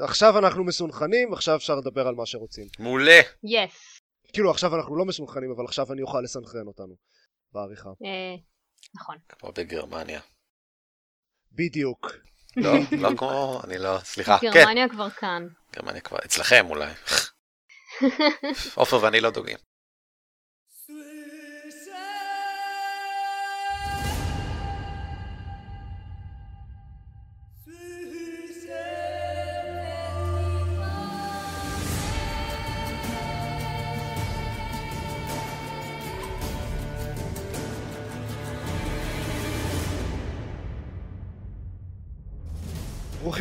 עכשיו אנחנו מסונכנים, עכשיו אפשר לדבר על מה שרוצים. מעולה. יס. כאילו עכשיו אנחנו לא מסונכנים, אבל עכשיו אני אוכל לסנכרן אותנו. בעריכה. אה, נכון. כמו בגרמניה. בדיוק. לא, לא כמו, אני לא, סליחה, כן, גרמניה כבר כאן. גרמניה כבר, אצלכם אולי. עופר ואני לא דוגים.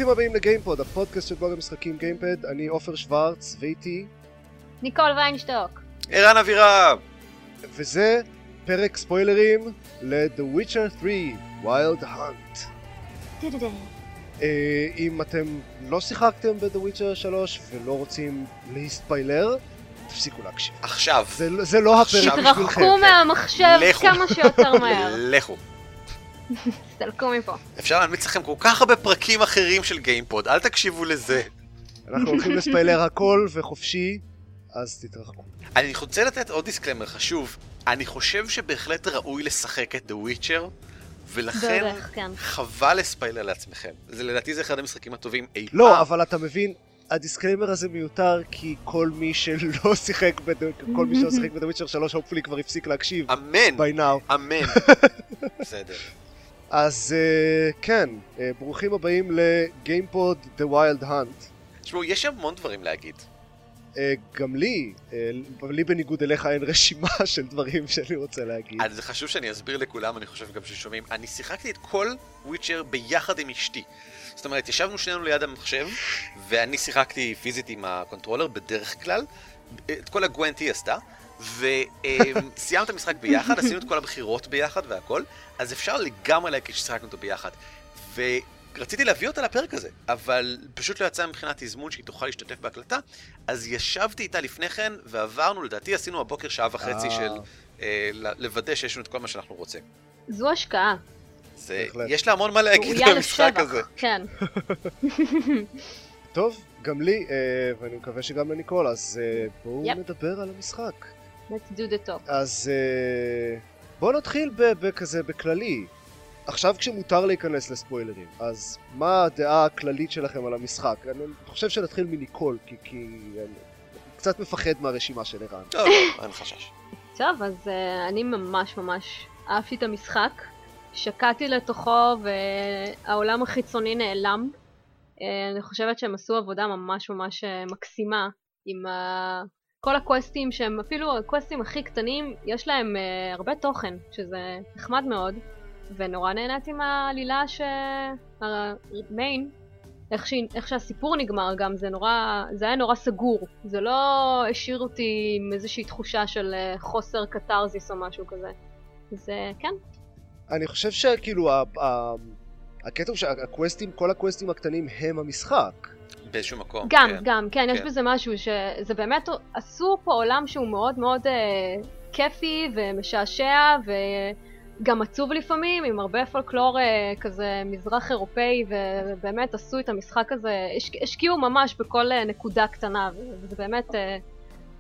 ברוכים הבאים לגיימפוד, הפודקאסט של בלוג המשחקים גיימפד, אני עופר שוורץ, ואיתי, ניקול ויינשטוק. ערן אבירם! וזה פרק ספוילרים ל-The Witcher 3, Wild Hunt. אה, אם אתם לא שיחקתם ב-The Witcher 3 ולא רוצים להספיילר, תפסיקו להקשיב. עכשיו, זה, לא- זה לא הפרק. בשבילכם. תתרחקו מהמחשב. כמה שיותר מהר. לכו. תסתלקו מפה. אפשר להמליץ לכם כל כך הרבה פרקים אחרים של גיימפוד, אל תקשיבו לזה. אנחנו הולכים לספיילר הכל וחופשי, אז תתרחקו. אני רוצה לתת עוד disclaimer חשוב. אני חושב שבהחלט ראוי לשחק את The Witcher, ולכן בערך, כן. חבל לספיילר לעצמכם. זה לדעתי זה אחד המשחקים הטובים אי פעם. לא, אבל אתה מבין, ה disclaimer הזה מיותר כי כל מי שלא שיחק, בד- כל מי שלא שיחק ב The Witcher 3, hopefully כבר הפסיק להקשיב אמן, by now. אמן. בסדר. אז אה, כן, אה, ברוכים הבאים לגיימפוד The Wild Hunt. תשמעו, יש המון דברים להגיד. אה, גם לי, אבל לי בניגוד אליך אין רשימה של דברים שאני רוצה להגיד. אז זה חשוב שאני אסביר לכולם, אני חושב גם ששומעים. אני שיחקתי את כל Witcher ביחד עם אשתי. זאת אומרת, ישבנו שנינו ליד המחשב, ואני שיחקתי פיזית עם הקונטרולר בדרך כלל. את כל ה Gwent היא עשתה, וסיימת את המשחק ביחד, עשינו את כל הבחירות ביחד והכל, אז אפשר לגמרי להגיד ששיחקנו אותו ביחד. ורציתי להביא אותה לפרק הזה, אבל פשוט לא יצא מבחינת תזמון שהיא תוכל להשתתף בהקלטה, אז ישבתי איתה לפני כן, ועברנו, לדעתי עשינו הבוקר שעה וחצי אה. של אה, לוודא שיש לנו את כל מה שאנחנו רוצים. זו השקעה. זה. יש לה המון מה להגיד על המשחק. הזה. כן. טוב, גם לי, אה, ואני מקווה שגם לניקול, אז אה, בואו יפ. נדבר על המשחק. Let's do the talk. אז אה, בואו נתחיל בכזה, בכללי. עכשיו כשמותר להיכנס לספוילרים, אז מה הדעה הכללית שלכם על המשחק? אני חושב שנתחיל מניקול, כי, כי אני קצת מפחד מהרשימה של ערן. לא, לא, אין חשש. טוב, אז uh, אני ממש ממש אהבתי את המשחק. שקעתי לתוכו והעולם החיצוני נעלם. Uh, אני חושבת שהם עשו עבודה ממש ממש מקסימה עם כל הקווסטים שהם אפילו הקווסטים הכי קטנים, יש להם uh, הרבה תוכן, שזה נחמד מאוד. ונורא נהניתי מהעלילה שהמיין, איך, שהיא- איך שהסיפור נגמר גם, זה נורא, זה היה נורא סגור. זה לא השאיר אותי עם איזושהי תחושה של אה, חוסר קתרזיס או משהו כזה. זה, כן, אני חושב שכאילו, הקטע הוא שהקווסטים, כל הקווסטים הקטנים הם המשחק. באיזשהו מקום. גם, כן. גם, כן, יש כן. בזה משהו שזה באמת, עשו פה עולם שהוא מאוד מאוד אה, כיפי ומשעשע וגם עצוב לפעמים, עם הרבה פולקלור אה, כזה מזרח אירופאי, ובאמת עשו את המשחק הזה, הש, השקיעו ממש בכל אה, נקודה קטנה, וזה באמת אה,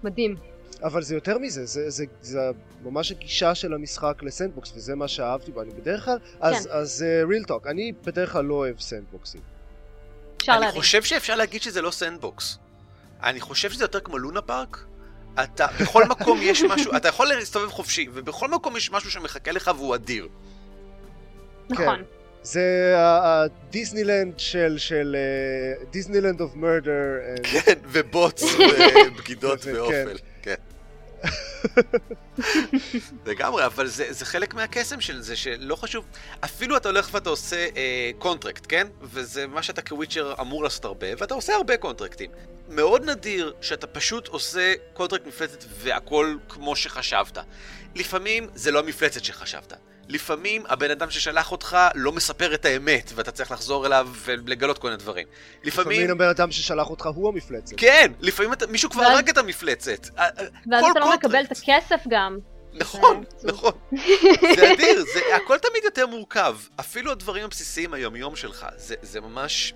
מדהים. אבל זה יותר מזה, זה, זה, זה ממש הגישה של המשחק ל sandbox, וזה מה שאהבתי בו. אני בדרך כלל, אז, כן. אז real talk, אני בדרך כלל לא אוהב סנדבוקסים. אפשר אני להבין. חושב שאפשר להגיד שזה לא sandbox. אני חושב שזה יותר כמו לונה פארק. אתה, בכל מקום יש משהו, אתה יכול להסתובב חופשי, ובכל מקום יש משהו שמחכה לך והוא אדיר. נכון. זה הדיסנילנד של, של אה, Disneyland of murder. כן, ובוץ ובגידות כן. ואופל. כן. לגמרי, אבל זה, זה חלק מהקסם של זה, שלא חשוב, אפילו אתה הולך ואתה עושה אה, contract, כן? וזה מה שאתה כ Witcher אמור לעשות הרבה, ואתה עושה הרבה קונטרקטים. מאוד נדיר שאתה פשוט עושה contract מפלצת והכל כמו שחשבת. לפעמים זה לא המפלצת שחשבת. לפעמים הבן אדם ששלח אותך לא מספר את האמת, ואתה צריך לחזור אליו ולגלות כל מיני דברים. לפעמים... לפעמים הבן אדם ששלח אותך הוא המפלצת. כן, לפעמים אתה, מישהו כבר ואז- הרג את המפלצת. אה, אה, ואז אתה לא. מקבל את הכסף גם. נכון. נכון. זה אדיר, זה הכל תמיד יותר מורכב. אפילו הדברים הבסיסיים היומיום שלך, זה, זה ממש...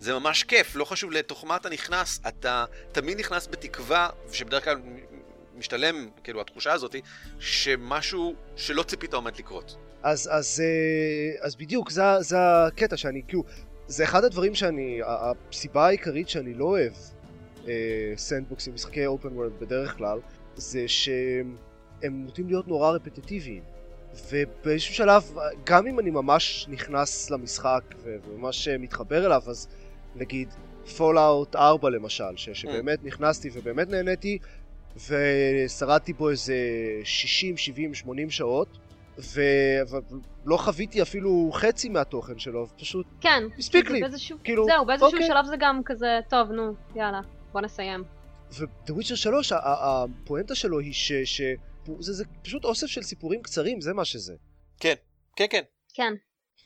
זה ממש כיף, לא חשוב לתוך מה אתה נכנס, אתה תמיד נכנס בתקווה, שבדרך כלל משתלם, כאילו, התחושה הזאת, שמשהו שלא ציפית עומד לקרות. אז, אז, אה, אז בדיוק, זה, זה הקטע שאני, כאילו, זה אחד הדברים שאני, הסיבה העיקרית שאני לא אוהב סנדבוקסים, משחקי open world בדרך כלל, זה שהם נוטים להיות נורא רפטטיביים. ובאיזשהו שלב, גם אם אני ממש נכנס למשחק וממש מתחבר אליו, אז נגיד Fallout 4 למשל, ש- שבאמת נכנסתי ובאמת נהניתי, ושרדתי בו איזה 60, 70, 80 שעות, ולא חוויתי אפילו חצי מהתוכן שלו, פשוט כן, הספיק לי. באיזשהו, כאילו, זהו, באיזשהו אוקיי. שלב זה גם כזה, טוב, נו, יאללה, בוא נסיים. ו-The Witcher 3, ה- ה- הפואנטה שלו היא ש... ש... זה, זה פשוט אוסף של סיפורים קצרים, זה מה שזה. כן, כן, כן. כן,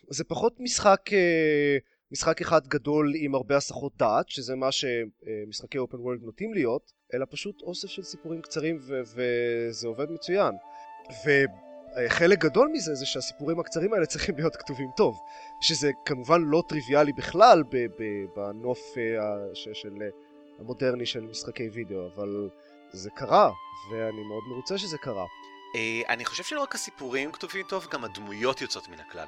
זה פחות משחק, אה, משחק אחד גדול עם הרבה הסחות דעת, שזה מה שמשחקי אופן וורלד נוטים להיות, אלא פשוט אוסף של סיפורים קצרים ו- וזה עובד מצוין. וחלק גדול מזה זה שהסיפורים הקצרים האלה צריכים להיות כתובים טוב, שזה כמובן לא טריוויאלי בכלל ב- ב- בנוף אה, ש- של אה, המודרני של משחקי וידאו, אבל זה קרה, ואני מאוד מרוצה שזה קרה. אה, אני חושב שלא רק הסיפורים כתובים טוב, גם הדמויות יוצאות מן הכלל.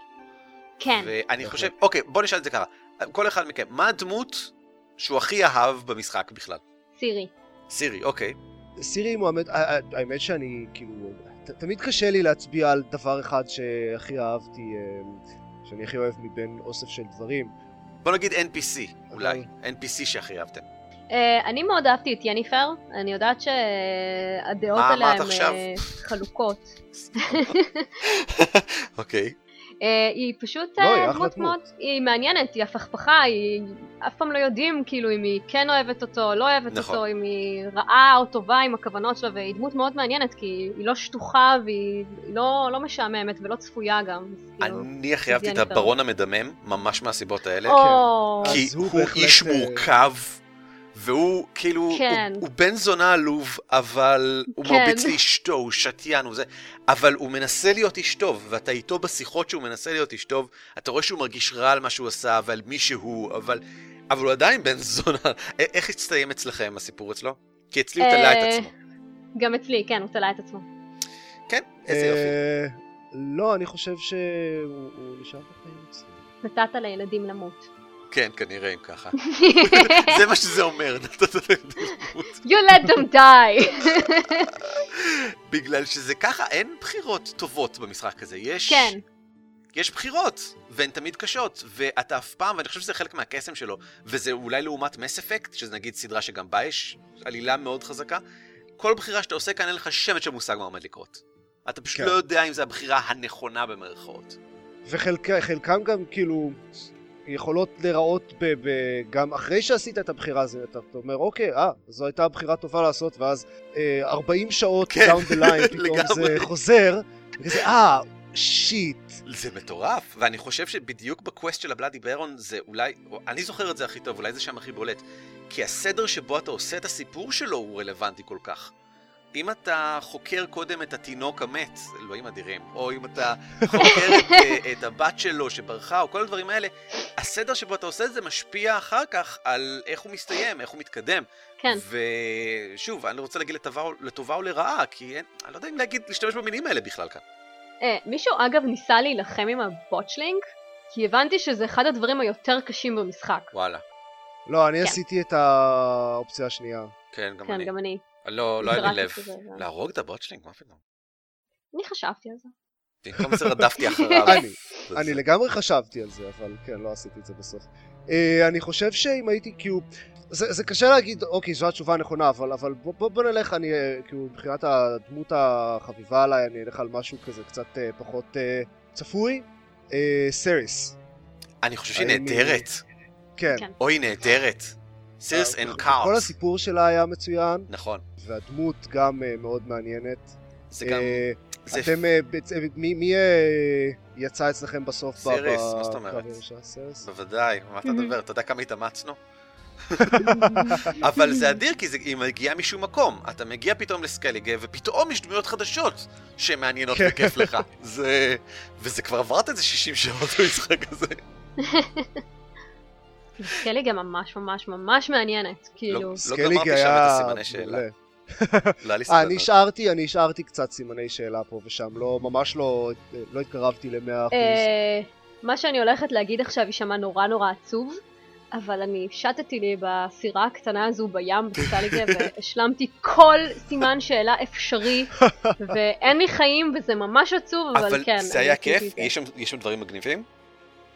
כן. ואני בהחלט. חושב, אוקיי, בוא נשאל את זה ככה. כל אחד מכם, מה הדמות שהוא הכי אהב במשחק בכלל? סירי. סירי, אוקיי. סירי מועמד, האמת שאני כאילו, ת- תמיד קשה לי להצביע על דבר אחד שהכי אהבתי, אה, שאני הכי אוהב מבין אוסף של דברים. בוא נגיד NPC, אולי. NPC שהכי אהבתם. אה, אני מאוד אהבתי את יניפר, אני יודעת שהדעות מה עליה אמרת הן עכשיו? אה, חלוקות. אוקיי. אה, היא פשוט לא, היא אה, דמות. מאוד, היא מעניינת, היא הפכפכה, היא אף פעם לא יודעים כאילו אם היא כן אוהבת אותו או לא אוהבת נכון. אותו, אם היא רעה או טובה עם הכוונות שלה, והיא דמות מאוד מעניינת כי היא לא שטוחה והיא לא, לא משעממת ולא צפויה גם. כאילו- אני הכי אהבתי את. הברון המדמם, ממש מהסיבות האלה. או, כי הוא איש אה, מורכב, והוא כאילו, כן. הוא, הוא בן זונה עלוב, אבל הוא כן. מרביץ לאשתו, הוא שתיין, הוא זה, אבל הוא מנסה להיות איש טוב, ואתה איתו בשיחות שהוא מנסה להיות איש טוב, אתה רואה שהוא מרגיש רע על מה שהוא עשה ועל מי שהוא, אבל, אבל הוא עדיין בן זונה. א- איך הסתיים אצלכם הסיפור אצלו? כי אצלי הוא תלה את אה, עצמו. גם אצלי, כן, הוא תלה את עצמו. כן, איזה יופי. אה, לא, אני חושב שהוא הוא נשאר בחיים אצלי. נתת לילדים למות. כן, כנראה אם ככה. זה מה שזה אומר. You let them die! בגלל שזה ככה, אין בחירות טובות במשחק הזה. יש... כן, יש בחירות, והן תמיד קשות, ואתה אף פעם, ואני חושב שזה חלק מהקסם שלו, וזה אולי לעומת מס אפקט, שזה נגיד סדרה שגם בה יש עלילה מאוד חזקה, כל בחירה שאתה עושה כאן אין לך שמץ של מושג מה עומד לקרות. אתה פשוט כן. לא יודע אם זו הבחירה הנכונה במרכאות. וחלקם גם כאילו יכולות להיראות ב, ב, גם אחרי שעשית את הבחירה הזאת, אתה, אתה אומר אוקיי, אה, זו הייתה בחירה טובה לעשות, ואז אה, 40 שעות כן, down the line פתאום זה. חוזר, וכזה אה, שיט. זה מטורף, ואני חושב שבדיוק בקווסט של הבלאדי ברון זה אולי, או- אני זוכר את זה הכי טוב, אולי זה שם הכי בולט, כי הסדר שבו אתה עושה את הסיפור שלו הוא רלוונטי כל כך. אם אתה חוקר קודם את התינוק המת, אלוהים אדירים, או אם אתה חוקר את, את הבת שלו שברחה, או כל הדברים האלה, הסדר שבו אתה עושה את זה משפיע אחר כך על איך הוא מסתיים, איך הוא מתקדם. כן. ושוב, אני רוצה להגיד לטובה, או- לטובה או לרעה, כי אין, אני לא יודע אם להגיד, להשתמש במילים האלה בכלל כאן. אה, מישהו אגב ניסה להילחם עם הבוטשלינג? כי הבנתי שזה אחד הדברים היותר קשים במשחק. וואלה. לא, אני כן. עשיתי את האופציה השנייה. כן, גם כן, אני. גם אני. לא, לא היה לי לב. להרוג את הבוטשלינג? מה פתאום? אני חשבתי על זה. במקום זה רדפתי אחריו. אני. לגמרי חשבתי על זה, אבל כן, לא עשיתי את זה בסוף. אה, אני חושב שאם הייתי כאילו... זה, זה קשה להגיד, אוקיי, זו התשובה הנכונה, אבל, אבל בוא, בוא, בוא נלך, אני, אה, כאילו, מבחינת הדמות החביבה עליי, אני אלך על משהו כזה קצת אה, פחות אה, צפוי. אה, סריס. אני חושב שהיא נהדרת. כן. כן. אוי, נהדרת. סירס אה, אנד כל. הסיפור שלה היה מצוין, נכון. והדמות גם אה, מאוד מעניינת. זה גם... אה, זה אתם, אה, מי, מי יצא אצלכם בסוף? סיריס, מה זאת אומרת? בוודאי, מה אתה מדבר? אתה יודע כמה התאמצנו? אבל זה אדיר כי זה- היא מגיעה משום מקום. אתה מגיע פתאום לסקליגה ופתאום יש דמויות חדשות שמעניינות כן. וכיף לך. זה... וזה כבר עברת איזה 60 שעות במשחק הזה. סקליג גם ממש ממש ממש מעניינת, כאילו. לא גמרתי שם את הסימני שאלה. לא אה, אני. השארתי, אני השארתי קצת סימני שאלה פה ושם, לא, ממש לא, לא התקרבתי ל-100%. אה, מה שאני הולכת להגיד עכשיו יישמע נורא נורא עצוב, אבל אני שטתי לי בסירה הקטנה הזו בים בסטליגה והשלמתי כל סימן שאלה אפשרי, ואין לי חיים וזה ממש עצוב, אבל, אבל כן. זה אני היה כיף, זה. יש שם- יש שם דברים מגניבים?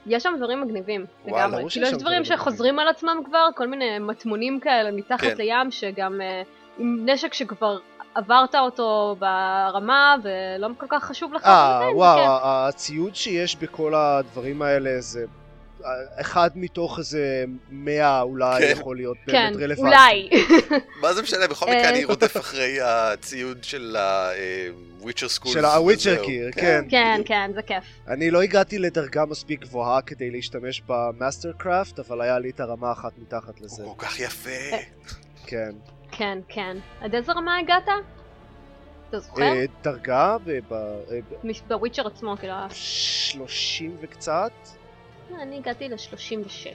יש שם דברים מגניבים, וואלה, לגמרי. כאילו יש דברים שחוזרים על עצמם כבר, כל מיני מטמונים כאלה מתחת כן. לים, שגם אה, עם נשק שכבר עברת אותו ברמה, ולא כל כך חשוב לך, אה, כן, וואו. ה- הציוד שיש בכל הדברים האלה זה... אה, אחד מתוך איזה מאה אולי כן. יכול להיות כן, באמת רלוונטי. אולי. מה זה משנה? בכל אה, מקרה אני רודף אחרי הציוד של ה Witcher school. של ה Witcher gear, כן. כן, כן, זה כיף. אני לא הגעתי לדרגה מספיק גבוהה כדי להשתמש ב master craft, אבל היה לי את הרמה אחת מתחת לזה. הוא כל כך יפה. אה, כן. כן, כן. עד איזה רמה הגעת? אתה זוכר? אה, דרגה ב- אה, ב Witcher עצמו, כאילו, ב- 30 וקצת? אני הגעתי ל-36.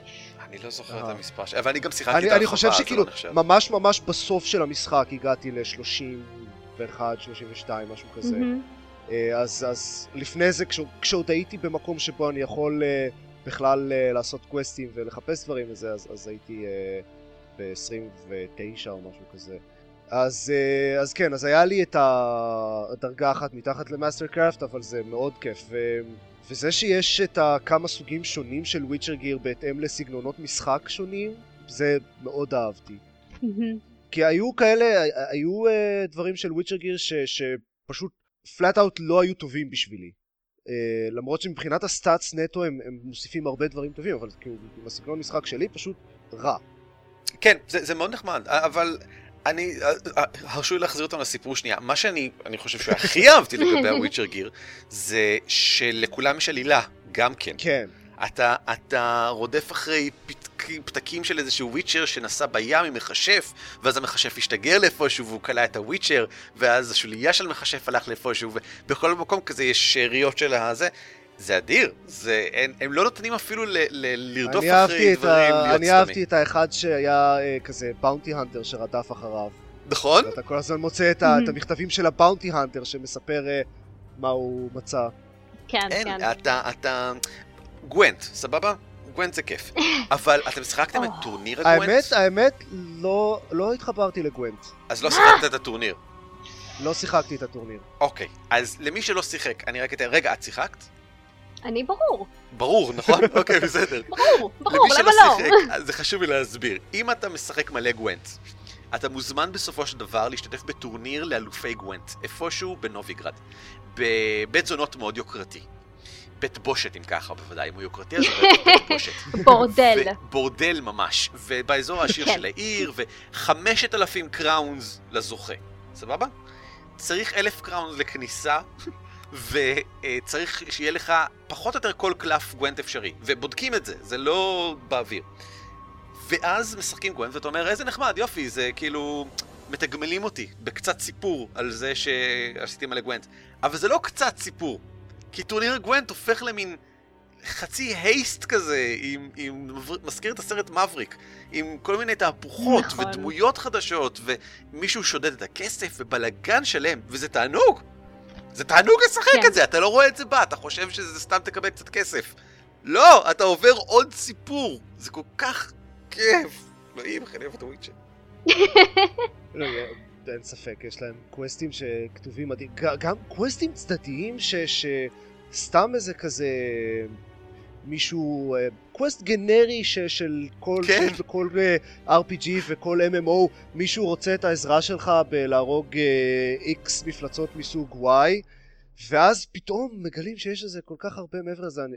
אני לא זוכר את אה. המספר שלי, אבל אני גם שיחקתי את אני, ההרחבה, אני חושב שכאילו. ממש ממש בסוף של המשחק הגעתי ל-31, 32, משהו כזה. אה, אז, אז לפני זה, כש, כשעוד הייתי במקום שבו אני יכול אה, בכלל אה, לעשות קווסטים ולחפש דברים וזה, אז, אז הייתי אה, ב-29 או משהו כזה. אז, אה, אז כן, אז היה לי את הדרגה אחת מתחת ל master craft, אבל זה מאוד כיף. ו, וזה שיש את הכמה סוגים שונים של וויצ'ר גיר בהתאם לסגנונות משחק שונים, זה מאוד אהבתי. כי היו כאלה, היו uh, דברים של וויצ'ר גיר ש, שפשוט פלאט אאוט לא היו טובים בשבילי. Uh, למרות שמבחינת הסטאצ נטו הם, הם מוסיפים הרבה דברים טובים, אבל כאילו, עם הסגנון משחק שלי פשוט רע. כן, זה, זה מאוד נחמד, אבל אני, הרשו לי להחזיר אותם לסיפור שנייה. מה שאני אני חושב שהכי אהבתי לגבי הוויצ'ר גיר, זה שלכולם יש עלילה, גם כן. כן. אתה, אתה רודף אחרי פתקים, פתקים של איזשהו וויצ'ר שנסע בים עם מכשף, ואז המכשף השתגר לאיפשהו והוא כלא את הוויצ'ר, ואז השוליה של מכשף הלך לאיפשהו, ובכל מקום כזה יש שאריות של הזה. זה אדיר, זה, הם, הם לא נותנים אפילו ל, ל, לרדוף אני אחרי דברים, ה... להיות אני סתמי. אהבתי את האחד שהיה אה, כזה באונטי הנטר שרדף אחריו. נכון? ואתה כל הזמן מוצא את, ה... את המכתבים של הבאונטי הנטר שמספר אה, מה הוא מצא. כן, אין, כן. אתה, אתה... גוונט, סבבה? גוונט זה כיף. אבל אתם שיחקתם את או. טורניר הגוונט? האמת, האמת, לא, לא התחברתי לגוונט. אז לא שיחקת את הטורניר. לא שיחקתי את הטורניר. אוקיי, אז למי שלא שיחק, אני רק אתן... רגע, את שיחקת? אני ברור, ברור, נכון? אוקיי, בסדר. ברור, ברור, למה לא? שיחק, זה חשוב לי להסביר. אם אתה משחק מלא גוונט, אתה מוזמן בסופו של דבר להשתתף בטורניר לאלופי גוונט, איפשהו בנוביגרד, בבית זונות מאוד יוקרתי. בית בושת אם ככה, בוודאי, אם הוא יוקרתי אז זה בית בושת. בורדל. בורדל ממש, ובאזור העשיר כן. של העיר, וחמשת אלפים קראונס לזוכה, סבבה? צריך אלף קראונס לכניסה, וצריך שיהיה לך פחות או יותר כל קלף גוונט אפשרי, ובודקים את זה, זה לא באוויר. ואז משחקים גוונט, ואתה אומר, איזה נחמד, יופי, זה כאילו... מתגמלים אותי בקצת סיפור על זה שעשיתי מלא גוונט. אבל זה לא קצת סיפור, כי טורניר גוונט הופך למין חצי הייסט כזה, עם, עם, מזכיר את הסרט מבריק, עם כל מיני תהפוכות, נכון. ודמויות חדשות, ומישהו שודד את הכסף, ובלאגן שלם, וזה תענוג! זה תענוג לשחק כן. את זה, אתה לא רואה את זה בא, אתה חושב שזה סתם תקבל קצת כסף. לא, אתה עובר עוד סיפור, זה כל כך כיף. אלוהים, איך אני אוהב את ה Witcher. לא, אין ספק, יש להם quests שכתובים מדהים, גם quests צדדיים ש... שסתם איזה כזה מישהו, אה, quest גנרי ש... של כל, כן. שיש בכל אה, RPG וכל MMO, מישהו רוצה את העזרה שלך בלהרוג אה, X מפלצות מסוג Y, ואז פתאום מגלים שיש לזה כל כך הרבה מעבר לזה, אני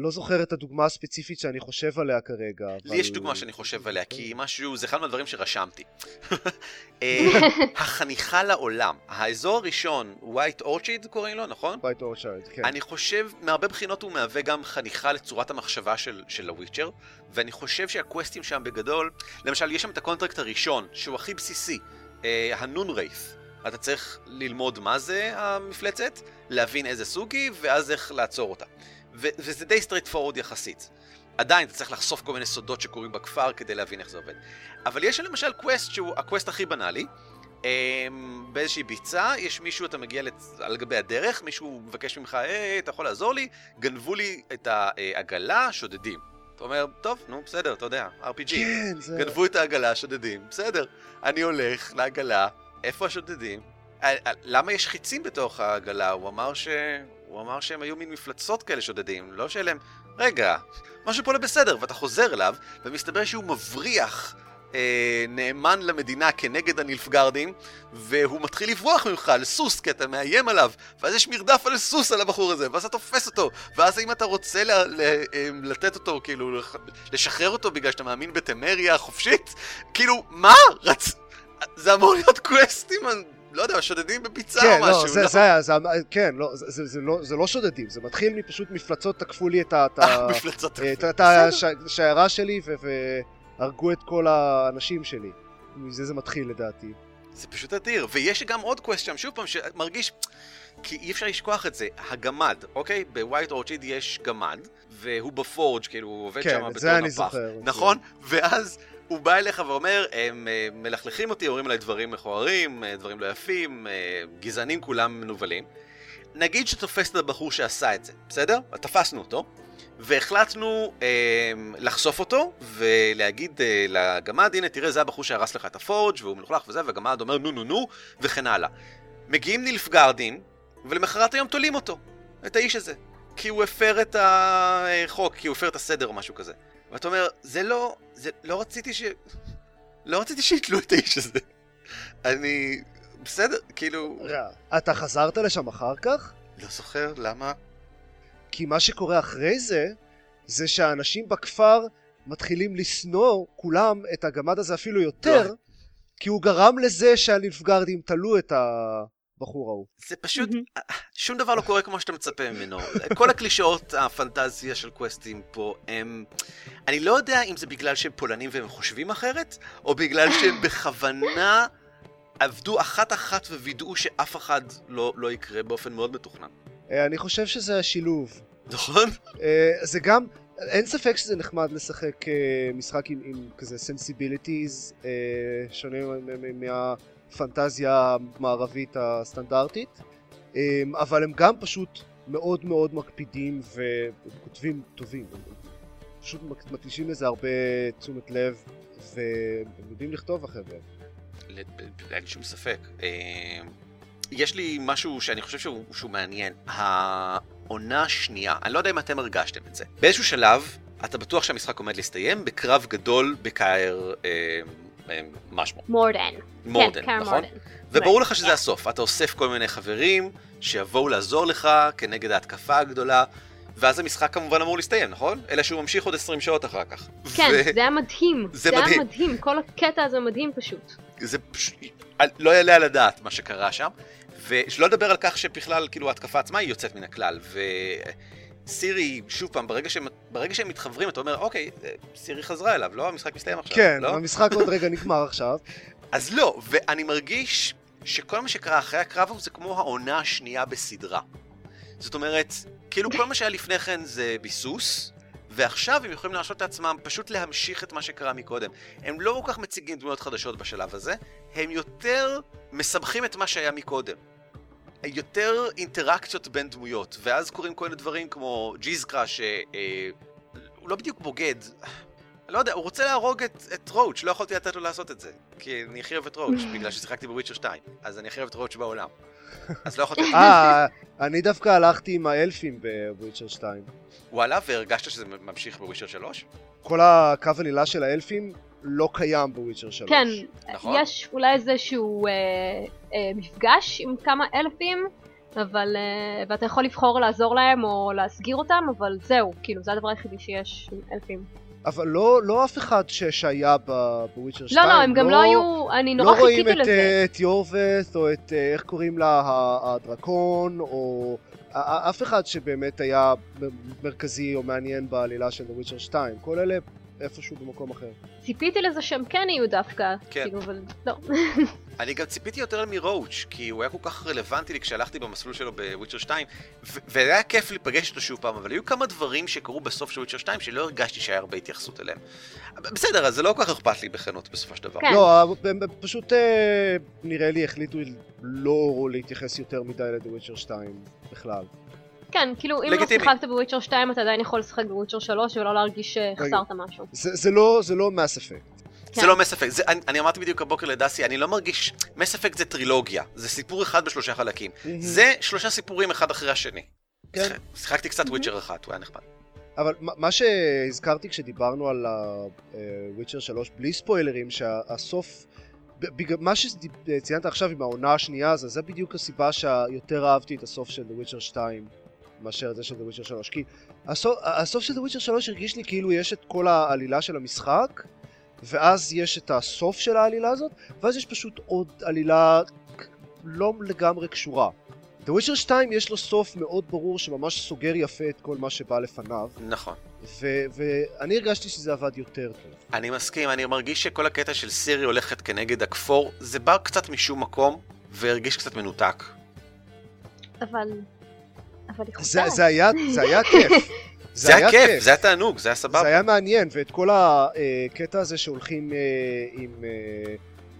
לא זוכר את הדוגמה הספציפית שאני חושב עליה כרגע. לי יש דוגמה שאני חושב עליה, כי משהו, זה אחד מהדברים שרשמתי. אה, החניכה לעולם, האזור הראשון, White Orchid קוראים לו, נכון? White Orchard, כן. אני חושב, מהרבה בחינות הוא מהווה גם חניכה לצורת המחשבה של, של הוויצ'ר, ואני חושב שה quests שם בגדול, למשל, יש שם את ה contract הראשון, שהוא הכי בסיסי, אה, ה noonwraith. אתה צריך ללמוד מה זה המפלצת, להבין איזה סוג היא, ואז איך לעצור אותה. ו- וזה די straightforward יחסית. עדיין אתה צריך לחשוף כל מיני סודות שקורים בכפר כדי להבין איך זה עובד. אבל יש למשל quest שהוא ה quest הכי בנאלי. אמ, באיזושהי ביצה, יש מישהו, אתה מגיע לצ... על גבי הדרך, מישהו מבקש ממך, היי, אתה יכול לעזור לי? גנבו לי את העגלה, שודדים. אתה אומר, טוב, נו, בסדר, אתה יודע, RPG. כן, זה... גנבו את העגלה, שודדים, בסדר. אני הולך לעגלה, איפה השודדים? אה, אה, למה יש חיצים בתוך העגלה? הוא אמר ש... הוא אמר שהם היו מין מפלצות כאלה שודדים, לא שאלה הם... רגע, משהו פה לא בסדר, ואתה חוזר אליו, ומסתבר שהוא מבריח אה, נאמן למדינה כנגד הנילפגרדים, והוא מתחיל לברוח ממך על סוס, כי אתה מאיים עליו, ואז יש מרדף על סוס על הבחור הזה, ואז אתה תופס אותו, ואז אם אתה רוצה ל- ל- אה, לתת אותו, כאילו, לשחרר אותו בגלל שאתה מאמין בטמריה חופשית, כאילו, מה? רצ... זה אמור להיות quests לא יודע, שודדים בביצה כן, או משהו. לא, זה, לא? זה היה, זה, כן, לא, זה, זה, זה, לא, זה לא שודדים, זה מתחיל מפשוט מפלצות תקפו לי את ה- את אה, מפלצות. את ה- את בסדר. השיירה שלי והרגו את כל האנשים שלי. מזה זה מתחיל לדעתי. זה פשוט אדיר, ויש גם עוד quest שם, שוב פעם, שמרגיש... כי אי אפשר לשכוח את זה, הגמד, אוקיי? ב White Orchard יש גמד, והוא ב forge, כאילו, הוא עובד כן, שם את בתור זה אני נפח. זוכר. נכון? ואז הוא בא אליך ואומר, הם אה, מלכלכים אותי, אומרים עליי דברים מכוערים, אה, דברים לא יפים, אה, גזענים כולם מנוולים. נגיד שתופס את הבחור שעשה את זה, בסדר? תפסנו אותו, והחלטנו אה, לחשוף אותו, ולהגיד אה, לגמד, הנה תראה זה הבחור שהרס לך את הפורג' והוא מלוכלך וזה, והגמד אומר נו נו נו, וכן הלאה. מגיעים נילפגרדים, ולמחרת היום תולים אותו, את האיש הזה. כי הוא הפר את החוק, כי הוא הפר את הסדר או משהו כזה. ואתה אומר, זה לא, זה, לא רציתי ש... לא רציתי שיתלו את האיש הזה. אני... בסדר, כאילו... רע. אתה חזרת לשם אחר כך? לא זוכר, למה? כי מה שקורה אחרי זה, זה שהאנשים בכפר מתחילים לשנוא כולם את הגמד הזה אפילו יותר, לא. כי הוא גרם לזה שהנפגרדים תלו את הבחור ההוא. זה פשוט... מהמם. שום דבר לא קורה כמו שאתה מצפה ממנו. כל הקלישאות, הפנטזיה של quests פה, הם... אני לא יודע אם זה בגלל שהם פולנים והם חושבים אחרת, או בגלל שהם בכוונה עבדו אחת-אחת ווידאו שאף אחד לא, לא יקרה באופן מאוד מתוכנן. אה, אני חושב שזה השילוב. נכון? אה, זה גם, אין ספק שזה נחמד לשחק אה, משחק עם, עם כזה sensibilities שונים מ- מהפנטזיה המערבית הסטנדרטית, אה, אבל הם גם פשוט מאוד מאוד מקפידים וכותבים טובים. פשוט מק- מקדישים לזה הרבה תשומת לב והם יודעים לכתוב החבר'ה. אין שום ספק. אה, יש לי משהו שאני חושב שהוא, שהוא מעניין. העונה השנייה, אני לא יודע אם אתם הרגשתם את זה. באיזשהו שלב, אתה בטוח שהמשחק עומד להסתיים בקרב גדול בקאר אה, משמו. מורדן. מורדן, כן, נכון? מורדן. וברור לך שזה הסוף. אתה אוסף כל מיני חברים שיבואו לעזור לך כנגד ההתקפה הגדולה. ואז המשחק כמובן אמור להסתיים, נכון? אלא שהוא ממשיך עוד 20 שעות אחר כך. כן, ו- זה היה מדהים. זה זה היה מדהים. מדהים, כל הקטע הזה מדהים פשוט. זה פשוט לא יעלה על הדעת מה שקרה שם. ושלא לדבר על כך שבכלל, כאילו, ההתקפה עצמה היא יוצאת מן הכלל. וסירי, שוב פעם, ברגע שהם, ברגע שהם מתחברים, אתה אומר, אוקיי, סירי חזרה אליו, לא? המשחק מסתיים עכשיו, כן, לא? המשחק עוד רגע נגמר עכשיו. אז לא, ואני מרגיש שכל מה שקרה אחרי הקרב זה כמו העונה השנייה בסדרה. זאת אומרת, כאילו כל מה שהיה לפני כן זה ביסוס, ועכשיו הם יכולים להרשות לעצמם פשוט להמשיך את מה שקרה מקודם. הם לא כל כך מציגים דמויות חדשות בשלב הזה, הם יותר מסבכים את מה שהיה מקודם. יותר אינטראקציות בין דמויות, ואז קורים כל מיני דברים כמו ג'יזקרה שהוא לא בדיוק בוגד. לא יודע, הוא רוצה להרוג את, את רואוץ', לא יכולתי לתת לו לעשות את זה. כי אני הכי אוהב את רואוץ', בגלל ששיחקתי בוויצ'ר 2. אז אני הכי אוהב את רואוץ' בעולם. אז לא יכולתי... אה, אני דווקא הלכתי עם האלפים בוויצ'ר 2. וואלה, והרגשת שזה ממשיך בוויצ'ר 3? כל הקו עלילה של האלפים לא קיים בוויצ'ר 3. כן, נכון. יש אולי איזשהו אה, אה, מפגש עם כמה אלפים, אבל... אה, ואתה יכול לבחור לעזור להם או להסגיר אותם, אבל זהו, כאילו, זה הדבר היחידי שיש עם אלפים. אבל לא, לא אף אחד ש, שהיה ב- בוויצ'ר 2. לא, לא, הם גם לא היו... אני נורא לא רואים חיכיתי את, לזה. אה, את יורבeth, או את, אה, איך קוראים לה, הדרקון, או אף אחד שבאמת היה מרכזי או מעניין בעלילה של The Witcher 2. כל אלה איפשהו במקום אחר. ציפיתי לזה שהם כן יהיו דווקא, כן. כאילו, אבל לא. אני גם ציפיתי יותר מרוץ', כי הוא היה כל כך רלוונטי לי כשהלכתי במסלול שלו בוויצ'ר 2, ו- והיה כיף להיפגש איתו שוב פעם, אבל היו כמה דברים שקרו בסוף של וויצ'ר 2 שלא הרגשתי שהיה הרבה התייחסות אליהם. בסדר, אז זה לא כל כך אכפת לי בכנות בסופו של דבר. כן. לא, פשוט אה, נראה לי החליטו לא להתייחס יותר מדי ל"דה וויצ'ר 2" בכלל. כן, כאילו, אם לא. שיחקת בוויצ'ר 2, אתה עדיין יכול לשחק בוויצ'ר 3 ולא להרגיש שהחסרת משהו. זה זה לא זה לא מס אפקט. זה כן. לא מס אפקט, אני, אמרתי בדיוק הבוקר לדסי, אני לא מרגיש, מס אפקט זה טרילוגיה, זה סיפור אחד בשלושה חלקים. זה שלושה סיפורים אחד אחרי השני. כן. שיחקתי קצת. וויצ'ר אחת, הוא היה נחמד. אבל מה שהזכרתי כשדיברנו על וויצ'ר 3 בלי ספוילרים שהסוף מה שציינת עכשיו עם העונה השנייה אז זה בדיוק הסיבה שיותר אהבתי את הסוף של The Witcher 2 מאשר את זה של The Witcher 3 כי הסוף, הסוף של The Witcher 3 הרגיש לי כאילו יש את כל העלילה של המשחק ואז יש את הסוף של העלילה הזאת ואז יש פשוט עוד עלילה לא לגמרי קשורה. The Witcher 2 יש לו סוף מאוד ברור שממש סוגר יפה את כל מה שבא לפניו נכון. ו- ואני הרגשתי שזה עבד יותר טוב. אני מסכים, אני מרגיש שכל הקטע של סירי הולכת כנגד הכפור, זה בא קצת משום מקום, והרגיש קצת מנותק. אבל... אבל היא זה, חוזרת. זה, היה, זה היה כיף. זה היה כיף, זה היה תענוג, זה היה זה סבבה. היה מעניין, ואת כל הקטע הזה שהולכים אה, עם, אה,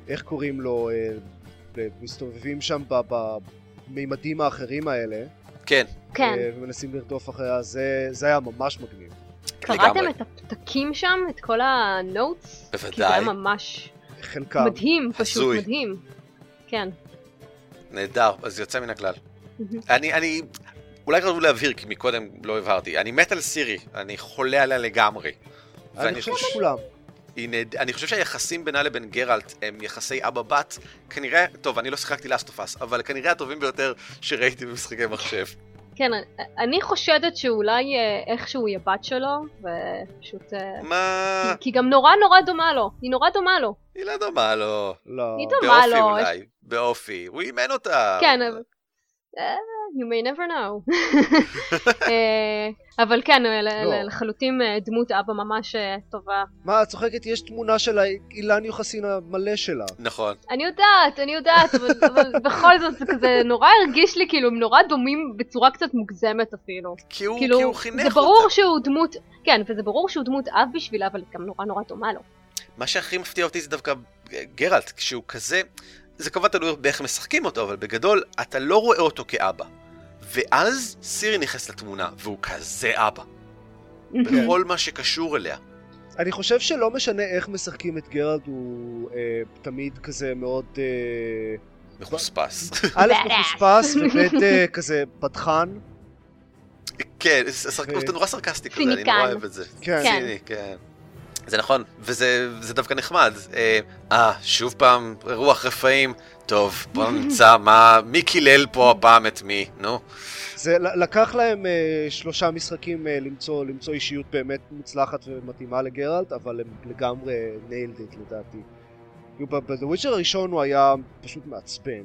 איך קוראים לו, אה, מסתובבים שם במימדים האחרים האלה, כן, כן. אה, ומנסים לרדוף אחריה, זה, זה היה ממש מגניב. קראתם. את הפתקים שם? את כל הנוטס? כי זה בוודאי. היה ממש חלקם. מדהים, פשוט הזוי. מדהים. כן. נהדר, אז זה יוצא מן הכלל. אני, אני, אולי ראוי להבהיר, כי מקודם לא הבהרתי, אני מת על סירי, אני חולה עליה לגמרי. אני חושב שכולם. היא נהד... אני חושב שהיחסים בינה לבין גרלט הם יחסי אבא-בת, כנראה, טוב, אני לא שיחקתי לאסטופס, אבל כנראה הטובים ביותר שראיתי במשחקי מחשב. כן, אני- חושדת שאולי אה, איכשהו היא הבת שלו, ופשוט... אה, מה? כי- כי גם נורא נורא דומה לו. היא נורא דומה לו. היא לא דומה לו. לא. היא דומה באופי לו. אולי, באופי. הוא אימן אותה. כן, אבל... you may never know. אה, אבל כן, אה, ל- לא. לחלוטין אה, דמות אבא ממש אה, טובה. מה, את צוחקת? יש תמונה של האילן יוחסין המלא שלה. נכון. אני יודעת, אני יודעת, אבל, אבל בכל זאת זה כזה נורא הרגיש לי כאילו הם נורא דומים בצורה קצת מוגזמת אפילו. כי הוא, כאילו, כי הוא חינך זה ברור אותה. שהוא דמות, כן, וזה ברור שהוא דמות אב בשבילה, אבל גם נורא נורא דומה לו. מה שהכי מפתיע אותי זה דווקא גרלט, כשהוא כזה... זה כמובן תלוי באיך משחקים אותו, אבל בגדול, אתה לא רואה אותו כאבא. ואז סירי נכנס לתמונה, והוא כזה אבא. בכל מה שקשור אליה. אני חושב שלא משנה איך משחקים את גרלד, הוא אה, תמיד כזה מאוד... אה, מחוספס. א'. מחוספס, וב' אה, כזה פדחן. כן, זה סרק- ו- נורא סרקסטי כזה, אני. נורא אוהב את זה. כן. כן. ציני, כן. זה נכון, וזה זה דווקא נחמד. אה, אה, שוב פעם, רוח רפאים. טוב, בוא נמצא מה, מי קילל פה הפעם את מי, נו. זה לקח להם אה, שלושה משחקים אה, למצוא, למצוא אישיות באמת מוצלחת ומתאימה לגרלט, אבל הם לגמרי nailed it לדעתי. Witcher הראשון הוא היה פשוט מעצבן,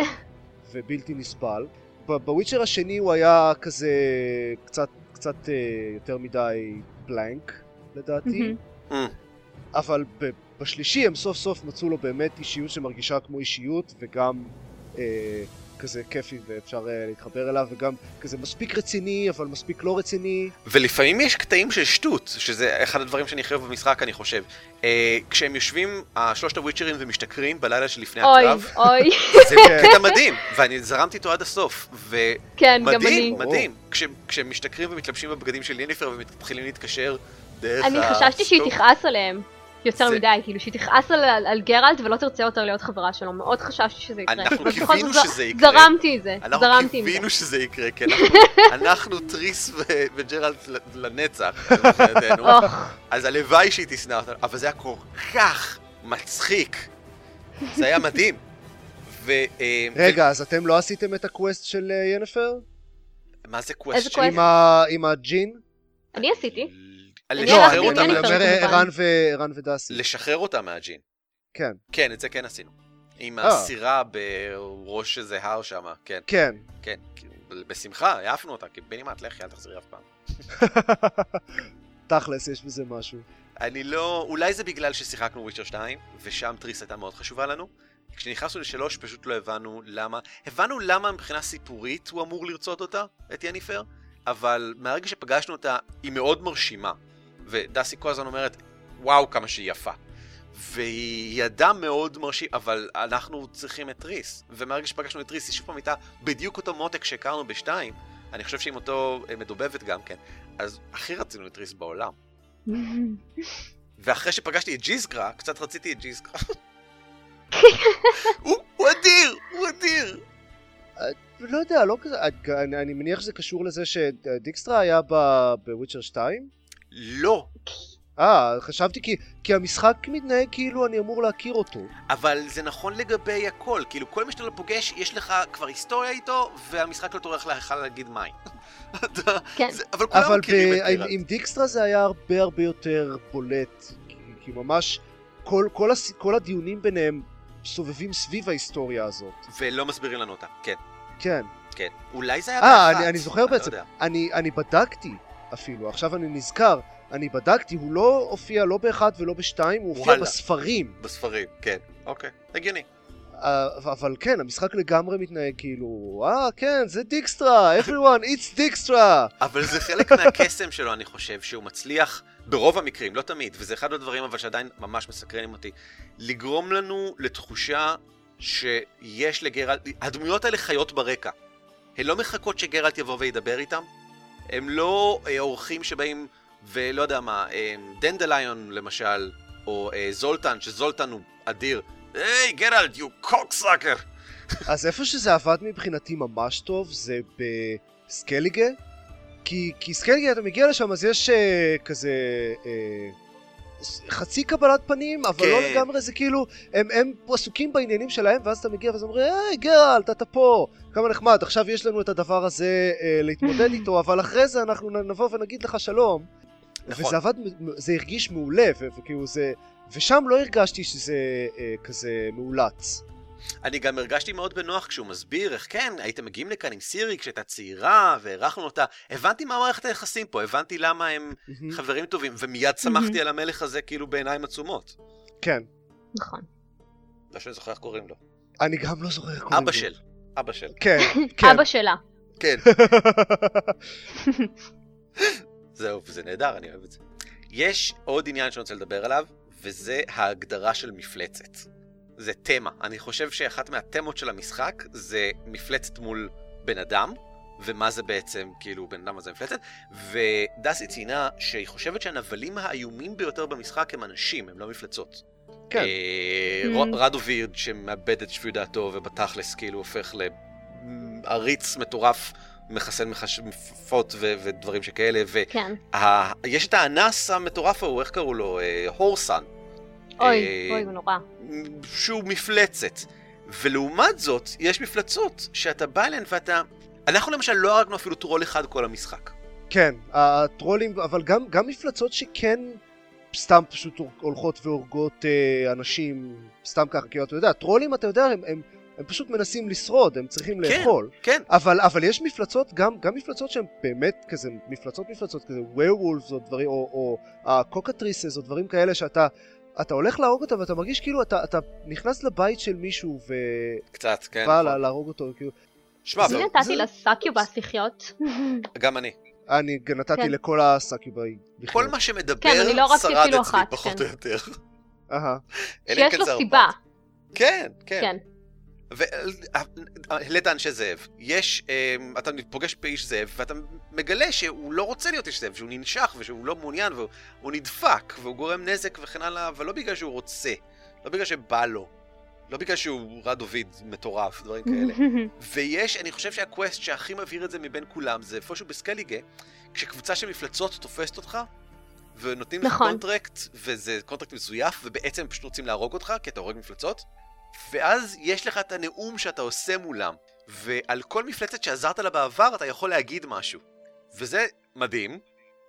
ובלתי נסבל. בוויצ'ר השני הוא היה כזה קצת, קצת אה, יותר מדי בלנק לדעתי. מהמם. אבל בשלישי הם סוף סוף מצאו לו באמת אישיות שמרגישה כמו אישיות וגם אה, כזה כיפי ואפשר אה, להתחבר אליו וגם כזה מספיק רציני אבל מספיק לא רציני. ולפעמים יש קטעים של שטות, שזה אחד הדברים שאני חייב במשחק, אני חושב. אה, כשהם יושבים, השלושת הוויצ'רים ומשתכרים בלילה שלפני אוי, הקרב, אוי, זה כן. קטע מדהים, ואני זרמתי איתו עד הסוף. כן, גם אני. ומדהים, ברור. מדהים. כש- כשהם משתכרים ומתלבשים בבגדים של יניפר ומתחילים להתקשר דרך אני חששתי שהיא. תכעס עליהם. יותר זה- מדי, כאילו שהיא תכעס על, על, על גרלט ולא תרצה יותר להיות חברה שלו, מאוד חששתי שזה יקרה. אנחנו קיווינו שזה יקרה. זרמתי את זה, אנחנו זרמתי עם זה. קיווינו שזה יקרה, כי אנחנו- אנחנו טריס ו- וגרלט ל- לנצח, מבחינתנו. אז הלוואי שהיא תשנא אותנו, אבל זה היה כל כך מצחיק. זה היה מדהים. ו... אה, רגע אז אתם לא עשיתם את ה quest של אה, ינפר? מה זה איזה quest? quest? עם, ה... עם הג'ין? אני עשיתי. לשחרר הלכתי אני. אומר. ערן ודסי. לשחרר אותה מהג'ין. כן, כן, את זה כן עשינו. עם אה. הסירה בראש איזה הר שם, כן, כן. כן. בשמחה, העפנו אותה, כאילו ינפר, לכי, אל תחזרי אף פעם. תכלס, יש בזה משהו. אני לא... אולי זה בגלל ששיחקנו וויצ'ר 2, ושם טריס הייתה מאוד חשובה לנו. כשנכנסנו לשלוש פשוט לא הבנו למה. הבנו למה מבחינה סיפורית הוא אמור לרצות אותה, את ינפר, אבל מהרגע שפגשנו אותה, היא מאוד מרשימה. ודסי כל הזמן אומרת, וואו, כמה שהיא יפה. והיא אדם מאוד מרשים, אבל אנחנו צריכים את טריס. ומהרגע שפגשנו את טריס, היא שוב פעם הייתה בדיוק אותו מותק שהכרנו בשתיים. אני חושב שעם אותו אה, מדובבת גם כן. אז הכי רצינו את טריס בעולם. ואחרי שפגשתי את צ'ריס קראה, קצת רציתי את צ'ריס קראה. הוא, הוא אדיר! הוא אדיר! לא יודע, לא כזה, אני, אני מניח שזה קשור לזה שדיקסטרה היה בוויצ'ר 2? לא. אה, חשבתי כי, כי המשחק מתנהג כאילו אני אמור להכיר אותו. אבל זה נכון לגבי הכל, כאילו כל מי שאתה לא פוגש, יש לך כבר היסטוריה איתו, והמשחק לא טורח לך להגיד מים. כן. זה, אבל כולם אבל מכירים ב- את עם, טירת. עם דיקסטרה זה היה הרבה הרבה יותר בולט, כי, כי ממש כל, כל, הס, כל הדיונים ביניהם סובבים סביב ההיסטוריה הזאת. ולא מסבירים לנו אותה, כן, כן. כן. אולי זה היה אה, אני, אני זוכר לא בעצם, יודע. אני, אני בדקתי אפילו, עכשיו אני נזכר, אני בדקתי, הוא לא הופיע לא באחד ולא בשתיים, הוא הופיע. בספרים. בספרים, כן. אוקיי, הגיוני. אבל כן, המשחק לגמרי מתנהג כאילו, אה, כן, זה דיקסטרה, everyone, it's דיקסטרה. אבל זה חלק מהקסם שלו, אני חושב, שהוא מצליח, ברוב המקרים, לא תמיד, וזה אחד הדברים אבל שעדיין ממש מסקרנים אותי, לגרום לנו לתחושה שיש לגרלט, הדמויות האלה חיות ברקע. הן לא מחכות שגרלט יבוא וידבר איתם, הם לא אה, אורחים שבאים, ולא יודע מה, אה, דנדליון למשל, או אה, זולטן, שזולטן הוא אדיר. היי, גרלט, you cocksucker! אז איפה שזה עבד מבחינתי ממש טוב זה בסקליגה כי, כי סקליגה אתה מגיע לשם אז יש uh, כזה uh, חצי קבלת פנים אבל לא כן. לגמרי זה כאילו הם, הם עסוקים בעניינים שלהם ואז אתה מגיע ואז אומרים היי גרלט אתה פה כמה נחמד עכשיו יש לנו את הדבר הזה uh, להתמודד איתו אבל אחרי זה אנחנו נבוא ונגיד לך שלום נכון. וזה עבד, זה הרגיש מעולה וכאילו זה ושם לא הרגשתי שזה uh, כזה מאולץ אני גם הרגשתי מאוד בנוח כשהוא מסביר איך כן, הייתם מגיעים לכאן עם סירי כשהייתה צעירה, והערכנו אותה. הבנתי מה מערכת היחסים פה, הבנתי למה הם. חברים טובים, ומיד שמחתי. על המלך הזה כאילו בעיניים עצומות. כן נכון. לא שאני זוכר איך קוראים לו. אני גם לא זוכר איך קוראים אבא לו. של. אבא של. כן, כן. אבא שלה. כן. זהו, וזה נהדר, אני אוהב את זה. יש עוד עניין שאני רוצה לדבר עליו, וזה ההגדרה של מפלצת. זה תמה. אני חושב שאחת מהתמות של המשחק זה מפלצת מול בן אדם, ומה זה בעצם, כאילו, בן אדם הזה מפלצת, ודסי ציינה שהיא חושבת שהנבלים האיומים ביותר במשחק הם אנשים, הם לא מפלצות. כן. אה, Mm. ר- רדווירד שמאבד את שפיות דעתו ובתכלס כאילו הופך לעריץ מטורף, מחסן מכשפות ו- ודברים שכאלה, כן. ויש את האנס המטורף ההוא, איך קראו לו? אה, הורסן. אוי, אה, אוי, הוא נורא. שהוא מפלצת. ולעומת זאת, יש מפלצות שאתה בא אליהן ואתה... אנחנו למשל לא הרגנו אפילו טרול אחד כל המשחק. כן, הטרולים, אבל גם, גם מפלצות שכן סתם פשוט הולכות והורגות אה, אנשים, סתם ככה, כי אתה יודע, טרולים, אתה יודע, הם, הם, הם פשוט מנסים לשרוד, הם צריכים כן. לאכול. כן, אבל, אבל יש מפלצות, גם, גם מפלצות שהן באמת כזה, מפלצות מפלצות כזה, ווירוולפס או דברים, או, או הקוקטריסס או דברים כאלה שאתה... אתה הולך להרוג אותם ואתה מרגיש כאילו אתה, אתה נכנס לבית של מישהו קצת, כן. ובא נכון. לה- להרוג אותו, כאילו, שמע, אני אבל נתתי זה- לסקיובס לחיות. גם אני. אני נתתי כן. לכל הסאקיוביי. כל מה שמדבר, כן, אני לא שרד אצלי, אחת, פחות כן. או יותר. אהה. שיש כן לו זה סיבה. כן, כן. כן. והעלית אנשי זאב. יש, אמ, אתה פוגש באיש זאב, ואתה מגלה שהוא לא רוצה להיות איש זאב, שהוא ננשך ושהוא לא מעוניין והוא הוא נדפק והוא גורם נזק וכן הלאה, אבל לא בגלל שהוא רוצה, לא בגלל שבא לו, לא בגלל שהוא רע דוד מטורף, דברים כאלה. ויש, אני חושב שה quest שהכי מבהיר את זה מבין כולם זה איפשהו בסקליגה, כשקבוצה של מפלצות תופסת אותך, ונותנים לך נכון. contract, וזה contract מזויף, ובעצם הם פשוט רוצים להרוג אותך, כי אתה הורג מפלצות, ואז יש לך את הנאום שאתה עושה מולם, ועל כל מפלצת שעזרת לה בעבר אתה יכול להגיד משהו. וזה מדהים,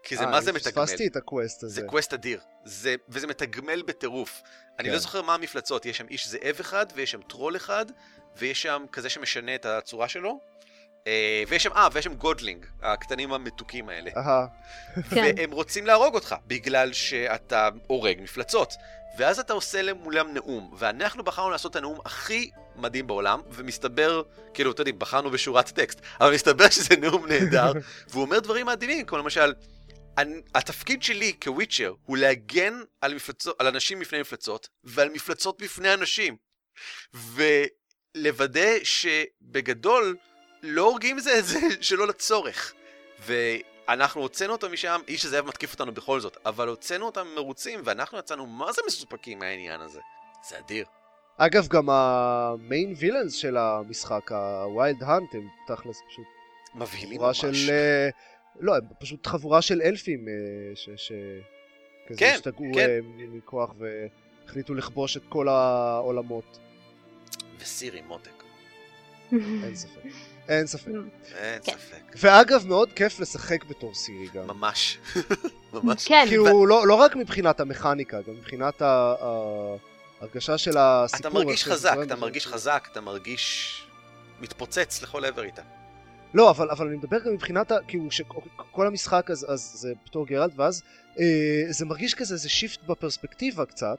כי זה אה, מה זה אני מתגמל. פספסתי את ה quest הזה. זה quest אדיר, זה, וזה מתגמל בטירוף. אני כן. לא זוכר מה המפלצות, יש שם איש זאב אחד, ויש שם טרול אחד, ויש שם כזה שמשנה את הצורה שלו. אה, ויש שם, אה, ויש שם godling, הקטנים המתוקים האלה. אהה. כן. והם רוצים להרוג אותך, בגלל שאתה הורג מפלצות. ואז אתה עושה מולם נאום, ואנחנו בחרנו לעשות את הנאום הכי מדהים בעולם, ומסתבר, כאילו, אתה יודע, בחרנו בשורת טקסט, אבל מסתבר שזה נאום נהדר, והוא אומר דברים מדהימים, כמו למשל, אני, התפקיד שלי כוויצ'ר הוא להגן על, מפלצות, על אנשים בפני מפלצות, ועל מפלצות בפני אנשים. ולוודא שבגדול לא הורגים זה את זה שלא לצורך. ואנחנו הוצאנו אותו משם, איש הזאב מתקיף אותנו בכל זאת, אבל הוצאנו אותם מרוצים, ואנחנו יצאנו מה זה מסופקים מהעניין הזה. זה אדיר. אגב, גם ה main villains של המשחק, ה Wild Hunt, הם תכלס פשוט מבהילים ממש. של... אה, לא, הם פשוט חבורה של אלפים אה, ש... ש... כזה כן, השתגעו כן. אה, מכוח והחליטו לכבוש את כל העולמות. וסירי מותק. אין ספק. אין ספק. אין כן. ספק. ואגב, מאוד כיף לשחק בתור סירי גם. ממש. ממש. כן, כאילו, לא, לא רק מבחינת המכניקה, גם מבחינת ההרגשה של הסיפור. אתה מרגיש חזק, אתה. מרגיש חזק, אתה מרגיש מתפוצץ לכל עבר איתה. לא, אבל, אבל אני מדבר גם מבחינת, ה- כאילו, שכל המשחק אז, אז זה בתור גרלט, ואז אה, זה מרגיש כזה, זה שיפט בפרספקטיבה קצת,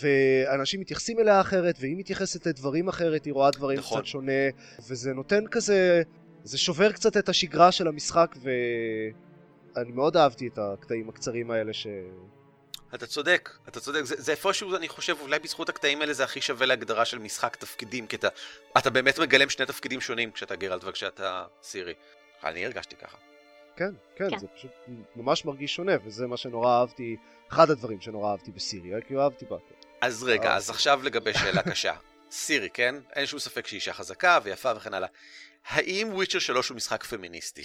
ואנשים מתייחסים אליה אחרת, והיא מתייחסת לדברים אחרת, היא רואה דברים נכון. קצת שונה, וזה נותן כזה, זה שובר קצת את השגרה של המשחק, ואני מאוד אהבתי את הקטעים הקצרים האלה ש... אתה צודק, אתה צודק, זה, זה איפשהו, אני חושב, אולי בזכות הקטעים האלה זה הכי שווה להגדרה של משחק תפקידים, כי אתה, אתה באמת מגלם שני תפקידים שונים כשאתה גרלט וכשאתה סירי. אני הרגשתי ככה. כן, כן, כן. זה פשוט ממש מרגיש שונה, וזה מה שנורא אהבתי, אחד הדברים שנורא אהבתי בסיריה, כי אהבתי בה. אז רגע. אז עכשיו לגבי שאלה קשה. סירי, כן? אין שום ספק שהיא אישה חזקה ויפה וכן הלאה. האם וויצ'ר 3 הוא משחק פמיניסטי?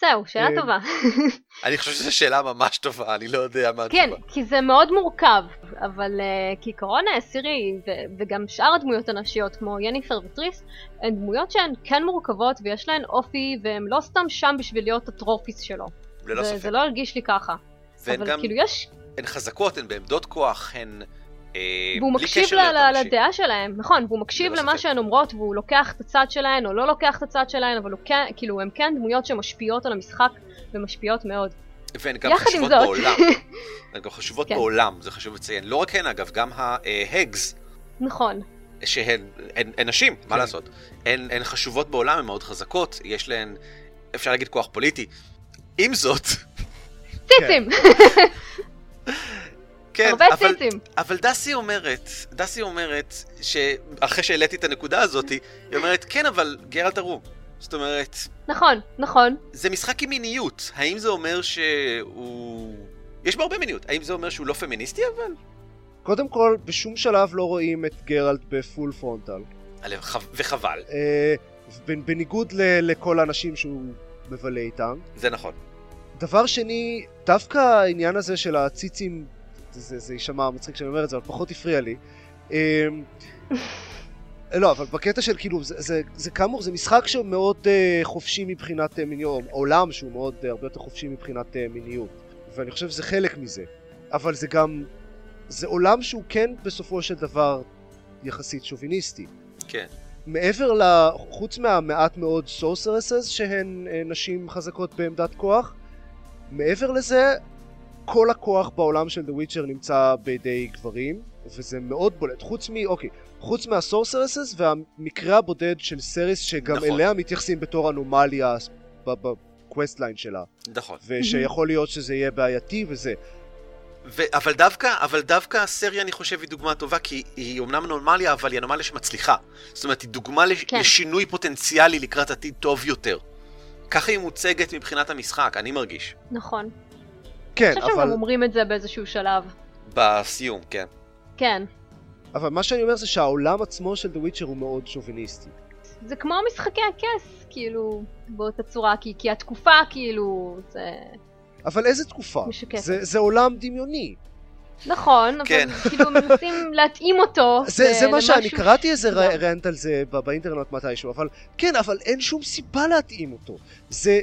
זהו, שאלה אה, טובה. אני חושב שזו שאלה ממש טובה, אני לא יודע מה כן, התשובה. כי זה מאוד מורכב, אבל uh, כעיקרון אה, סירי ו- וגם שאר הדמויות הנשיות כמו יניפר וטריס הן דמויות שהן כן מורכבות ויש להן אופי והן לא סתם שם בשביל להיות הטרופיס שלו. ללא זה, ספק. זה לא הרגיש לי ככה. אבל גם, כאילו יש, הן חזקות, הן בעמדות כוח, הן... אה, והוא מקשיב. לדעה שלהם, נכון, והוא מקשיב ללא למה. שהן אומרות והוא לוקח את הצד שלהן או לא לוקח את הצד שלהן, אבל הוא כן, כאילו הם כן דמויות שמשפיעות על המשחק ומשפיעות מאוד. והן גם חשובות זאת. בעולם. הן גם חשובות כן. בעולם, זה חשוב לציין. לא רק הן אגב, גם ההגס, נכון, שהן הן, הן נשים, מה כן. לעשות? הן, הן חשובות בעולם, הן מאוד חזקות, יש להן, אפשר להגיד כוח פוליטי. עם זאת, ציצים, כן, הרבה אבל, ציצים. אבל דסי אומרת, דסי אומרת, שאחרי שהעליתי את הנקודה הזאת, היא אומרת, כן, אבל גרלט הרוג. זאת אומרת, נכון, נכון. זה משחק עם מיניות. האם זה אומר שהוא... יש בו הרבה מיניות. האם זה אומר שהוא לא פמיניסטי אבל? קודם כל, בשום שלב לא רואים את גרלט בפול פרונטל. וחבל, אה, בנ- בניגוד ל- לכל האנשים שהוא מבלה איתם. זה נכון. דבר שני, דווקא העניין הזה של הציצים, זה, זה יישמע מצחיק שאני אומר את זה, אבל פחות הפריע לי. אה, לא, אבל בקטע של כאילו, זה, זה, זה כאמור, זה משחק שהוא מאוד אה, חופשי מבחינת אה, מיניות, עולם שהוא מאוד, אה, הרבה יותר חופשי מבחינת אה, מיניות, ואני חושב שזה חלק מזה. אבל זה גם, זה עולם שהוא כן בסופו של דבר יחסית שוביניסטי. כן. מעבר ל... חוץ מהמעט מאוד sorceresses שהן נשים חזקות בעמדת כוח, מעבר לזה, כל הכוח בעולם של The Witcher נמצא בידי גברים, וזה מאוד בולט. חוץ מ... אוקיי, חוץ מה sorceresses והמקרה הבודד של סירי, שגם נכון. אליה מתייחסים בתור אנומליה ב questline שלה, נכון. ושיכול להיות שזה יהיה בעייתי וזה. ו- אבל דווקא, אבל דווקא סירי אני חושב היא דוגמה טובה, כי היא אומנם אנומליה, אבל היא אנומליה שמצליחה. זאת אומרת, היא דוגמה לש- כן. לשינוי פוטנציאלי לקראת עתיד טוב יותר. ככה היא מוצגת מבחינת המשחק, אני מרגיש. נכון. כן, אני חושבת שהם גם אבל, אומרים את זה באיזשהו שלב. בסיום, כן. כן. אבל מה שאני אומר זה שהעולם עצמו של The Witcher הוא מאוד שוביניסטי. זה כמו משחקי הכס, כאילו, באותה צורה, כי, כי התקופה, כאילו, זה... אבל איזה תקופה? משקפת. זה, זה עולם דמיוני. נכון, כן. אבל כאילו מנסים להתאים אותו. זה, זה מה שאני קראתי איזה רנט על זה ב- באינטרנט מתישהו, אבל כן, אבל אין שום סיבה להתאים אותו. זה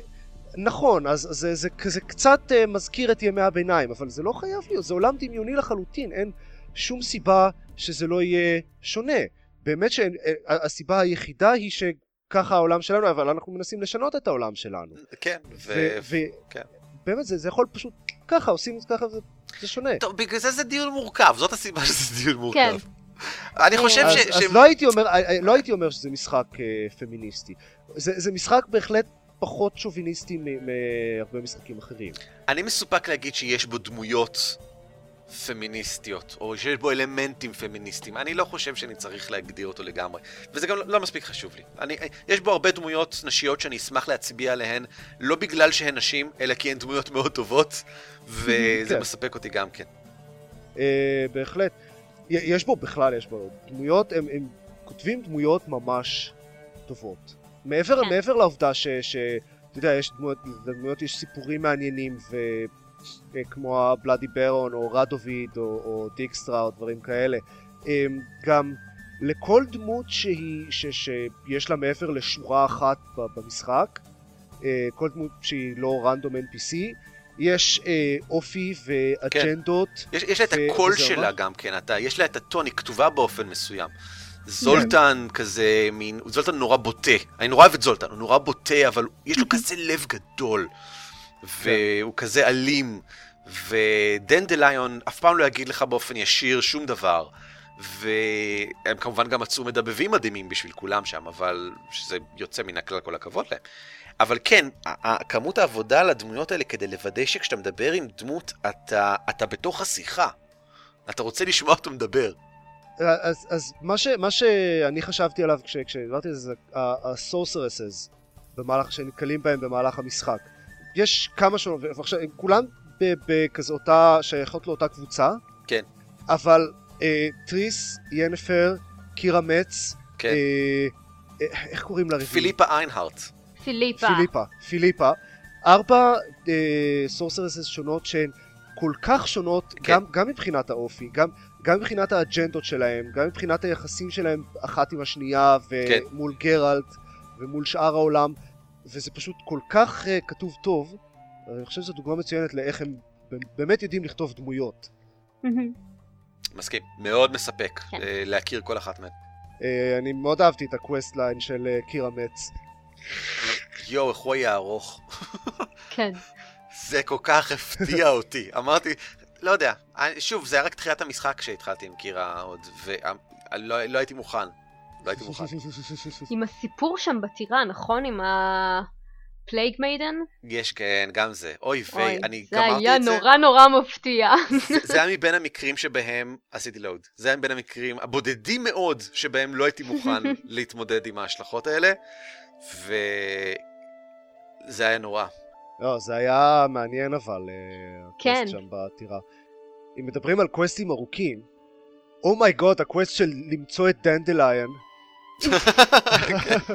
נכון, אז זה, זה, זה קצת uh, מזכיר את ימי הביניים, אבל זה לא חייב להיות, זה עולם דמיוני לחלוטין, אין שום סיבה שזה לא יהיה שונה. באמת שהסיבה היחידה היא ככה העולם שלנו, אבל אנחנו מנסים לשנות את העולם שלנו. כן, ו... ו- ו- כן. באמת, זה, זה יכול פשוט ככה, עושים זה ככה, זה, זה שונה. טוב, בגלל זה זה דיון מורכב, זאת הסיבה שזה דיון מורכב. כן. אני חושב אז, ש... אז ש- לא, הייתי אומר, אה, אה, לא הייתי אומר שזה משחק אה, פמיניסטי. זה, זה משחק בהחלט פחות שוביניסטי מהרבה משחקים אחרים. אני מסופק להגיד שיש בו דמויות פמיניסטיות, או שיש בו אלמנטים פמיניסטיים. אני לא חושב שאני צריך להגדיר אותו לגמרי, וזה גם לא, לא מספיק חשוב לי. אני, יש בו הרבה דמויות נשיות שאני אשמח להצביע עליהן, לא בגלל שהן נשים, אלא כי הן דמויות מאוד טובות, וזה כן. מספק אותי גם כן. אה, בהחלט. יש בו בכלל, יש בו דמויות, הם, הם כותבים דמויות ממש טובות. מעבר, כן. מעבר לעובדה ש... ש אתה יודע, יש דמויות, לדמויות יש סיפורים מעניינים, ו... אה, כמו הבלאדי ברון, או רדוביד, או, או דיקסטרה, או דברים כאלה. הם, גם לכל דמות שהיא, ש, שיש לה מעבר לשורה אחת ב- במשחק, אה, כל דמות שהיא לא רנדום NPC, יש אה, אופי ואג'נדות. יש, יש לה את הקול שלה גם כן, אתה, יש לה את הטון, היא כתובה באופן מסוים. זולטן כזה, מין, זולטן נורא בוטה. אני נורא אוהב את זולטן, הוא נורא בוטה, אבל יש לו כזה לב גדול. והוא כזה אלים. ודנדליון אף פעם לא יגיד לך באופן ישיר שום דבר. והם כמובן גם מצאו מדבבים מדהימים בשביל כולם שם, אבל שזה יוצא מן הכלל כל הכבוד להם. אבל כן, כמות העבודה על הדמויות האלה כדי לוודא שכשאתה מדבר עם דמות, אתה, אתה בתוך השיחה. אתה רוצה לשמוע אותו מדבר. אז, אז מה, ש, מה שאני חשבתי עליו כש, כשדיברתי על זה, זה ה-sorceresses, במהלך, שנתקלים בהם במהלך המשחק. יש כמה שונות, ועכשיו, הם כולן ב- בכזה אותה, שייכות לאותה קבוצה. כן. אבל אה, טריס, ינפר, קירה מצ, כן. אה, אה, איך קוראים לה? פיליפה איינהארט. פיליפה. פיליפה, פיליפה. ארבע sorceresses שונות שהן כל כך שונות, כן. גם, גם מבחינת האופי, גם, גם מבחינת האג'נדות שלהם, גם מבחינת היחסים שלהם אחת עם השנייה, כן. ומול גרלט, ומול שאר העולם, וזה פשוט כל כך אה, כתוב טוב, אני חושב שזו דוגמה מצוינת לאיך הם באמת יודעים לכתוב דמויות. מסכים. מאוד מספק כן. אה, להכיר כל אחת מהן. אה, אני מאוד אהבתי את ה questline של אה, קירה מץ. יואו, איך הוא היה ארוך. כן. זה כל כך הפתיע אותי. אמרתי, לא יודע, שוב, זה היה רק תחילת המשחק כשהתחלתי עם קירה עוד, ולא לא הייתי מוכן. לא הייתי מוכן. עם הסיפור שם בטירה, נכון? עם ה plague maiden? יש כן, גם זה. אוי ויי, אני זה גמרתי היה את זה. נורא נורא מפתיע. זה- זה היה מבין המקרים שבהם עשיתי load. זה היה מבין המקרים הבודדים מאוד שבהם לא הייתי מוכן להתמודד עם ההשלכות האלה, וזה היה נורא. לא, זה היה מעניין אבל, אה, כן. ה quest שם בטירה. אם מדברים על קווסטים ארוכים, oh my god, ה quest של למצוא את דנדליון,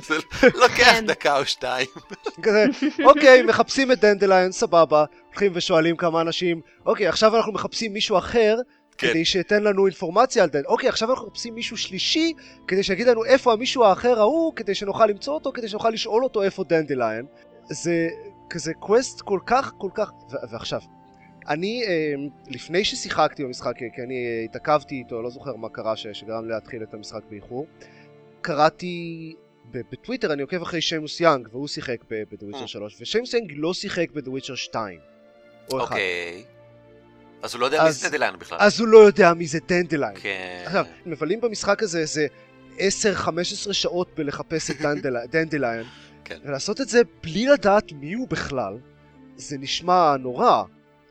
זה לוקח כן. דקה או שתיים. כזה, אוקיי, מחפשים את דנדליון, סבבה, הולכים ושואלים כמה אנשים, אוקיי, עכשיו אנחנו מחפשים מישהו אחר, כן. כדי שייתן לנו אינפורמציה על דנדליון, אוקיי, עכשיו אנחנו מחפשים מישהו שלישי, כדי שיגיד לנו איפה המישהו האחר ההוא, כדי שנוכל למצוא אותו, כדי שנוכל לשאול אותו איפה דנדליון. זה כזה quest כל כך, כל כך, ועכשיו, אני, אה, לפני ששיחקתי במשחק, כי אני אה, התעכבתי איתו, לא זוכר מה קרה ש- שגרם להתחיל את המשחק באיחור, קראתי ב- בטוויטר, אני עוקב אחרי שיימוס יאנג, והוא שיחק ב-The Witcher אה. 3, ושיימוס יאנג לא שיחק ב-The Witcher 2. או אחד. אוקיי. אז הוא לא יודע מי אז- זה דנדליין בכלל. אז הוא לא יודע מי זה דנדליין. כן. עכשיו, מבלים במשחק הזה איזה 10-15 שעות בלחפש את דנדל- דנדליין, כן. ולעשות את זה בלי לדעת מי הוא בכלל, זה נשמע נורא.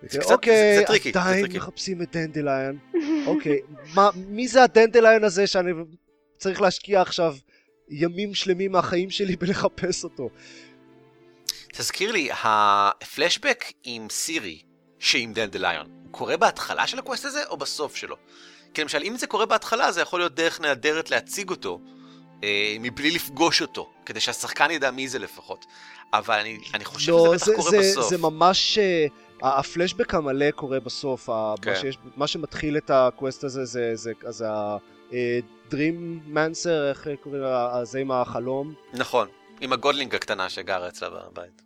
זה קצת- אוקיי, זה- זה tricky, זה עדיין tricky. מחפשים את דנדליין. אוקיי, מה, מי זה הדנדליין הזה שאני צריך להשקיע עכשיו ימים שלמים מהחיים שלי בלחפש אותו? תזכיר לי, הפלשבק עם סירי, שעם דנדליון, הוא קורה בהתחלה של ה quest הזה או בסוף שלו? כי למשל, אם זה קורה בהתחלה, זה יכול להיות דרך נהדרת להציג אותו, אה, מבלי לפגוש אותו, כדי שהשחקן ידע מי זה לפחות. אבל אני, אני חושב לא, שזה בטח קורה זה, בסוף. זה ממש... אה, ה- הפלשבק המלא קורה בסוף, ה- כן. מה, שיש, מה שמתחיל את ה quest הזה זה, זה, זה ה-Dream Mancer, איך קוראים לה, זה עם החלום. נכון, עם ה godling הקטנה שגרה אצלה בבית.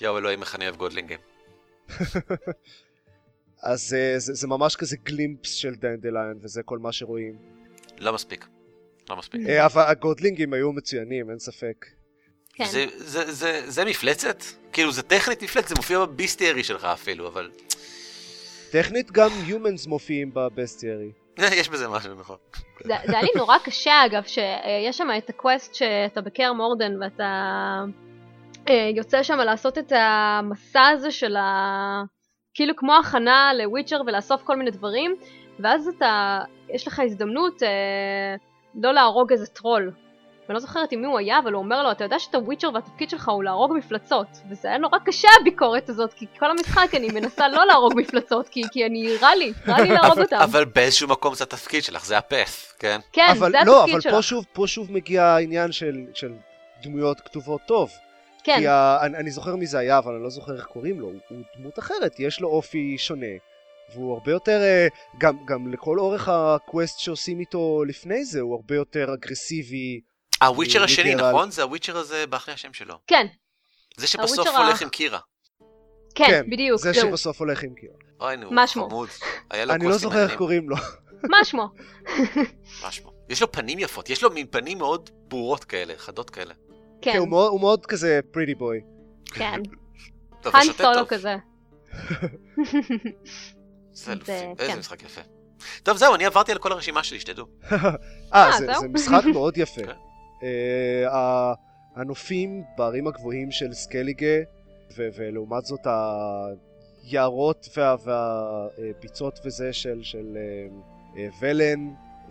יואו אלוהים איך אני אוהב גודלינגים. אז אה, זה, זה ממש כזה glimpse של דנדליין, וזה כל מה שרואים. לא מספיק. לא מספיק. אה, אבל הגודלינגים היו מצוינים, אין ספק. כן. זה, זה, זה, זה מפלצת? כאילו, זה טכנית מפלצת, זה מופיע בביסטיירי שלך אפילו, אבל... טכנית גם humans מופיעים בבסטיירי. יש בזה משהו, נכון. זה, זה היה לי נורא קשה אגב, שיש שם את הקווסט שאתה בקר מורדן ואתה אה, יוצא שם לעשות את המסע הזה של ה... כאילו כמו הכנה לוויצ'ר ולאסוף כל מיני דברים, ואז אתה, יש לך הזדמנות אה, לא להרוג איזה טרול. ואני לא זוכרת עם מי הוא היה, אבל הוא אומר לו, אתה יודע שאתה וויצ'ר והתפקיד שלך הוא להרוג מפלצות. וזה היה נורא קשה הביקורת הזאת, כי כל המשחק אני מנסה לא להרוג מפלצות, כי, כי אני, רע לי, רע לי להרוג אבל, אותם. אבל באיזשהו מקום זה התפקיד שלך, זה הפף, כן? כן, אבל זה לא, התפקיד אבל שלו. פה שוב, פה שוב מגיע העניין של, של דמויות כתובות טוב. כן, כי ה, אני, אני זוכר מי זה היה, אבל אני לא זוכר איך קוראים לו. הוא, הוא דמות אחרת, יש לו אופי שונה. והוא הרבה יותר, אה, גם, גם לכל אורך ה quest שעושים איתו לפני זה, הוא הרבה יותר אגרסיבי. ה witcher מי השני? נכון? זה ה witcher הזה, ברח לי השם שלו. כן, זה שבסוף הוויצ'ר הולך עם קירה. כן, בדיוק, זה זהו. שבסוף הולך עם קירה. אוי נו, מה שמו? חמוד. היה לו אני לא זוכר איך. קוראים לו. מה שמו? מה שמו? יש לו פנים יפות, יש לו מין פנים מאוד ברורות כאלה, חדות כאלה. כן, כן, הוא מאוד, הוא מאוד כזה pretty boy. כן. טוב, האן סולו טוב. כזה. זה אלופים, זה- איזה כן. משחק יפה. טוב, זהו, אני עברתי על כל הרשימה שלי, שתדעו. אה, אה, זה, משחק מאוד יפה. כן. אה, הנופים בערים הגבוהים של סקליגה, ו- ולעומת זאת היערות וה- והביצות וזה של, של אה, ולן.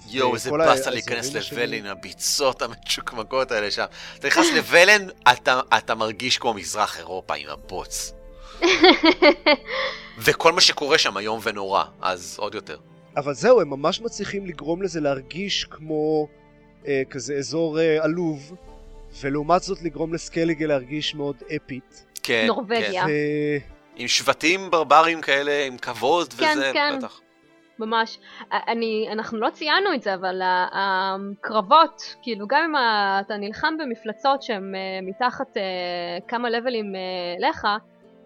יואו, איזה באסה להיכנס. לוולן, הביצות המשוקמקות האלה שם. אתה נכנס לוולן, אתה- אתה מרגיש כמו מזרח אירופה עם הבוץ. וכל מה שקורה שם איום ונורא, אז עוד יותר. אבל זהו, הם ממש מצליחים לגרום לזה להרגיש כמו אה, כזה אזור אה, עלוב, ולעומת זאת לגרום לסקליגה להרגיש מאוד אפית. כן, נורבגיה. כן. ו- עם שבטים ברברים כאלה, עם כבוד כן, וזה, כן. בטח. ממש. אני, אנחנו לא ציינו את זה, אבל הקרבות, כאילו גם אם אתה נלחם במפלצות שהן אה, מתחת אה, כמה לבלים אה, לך,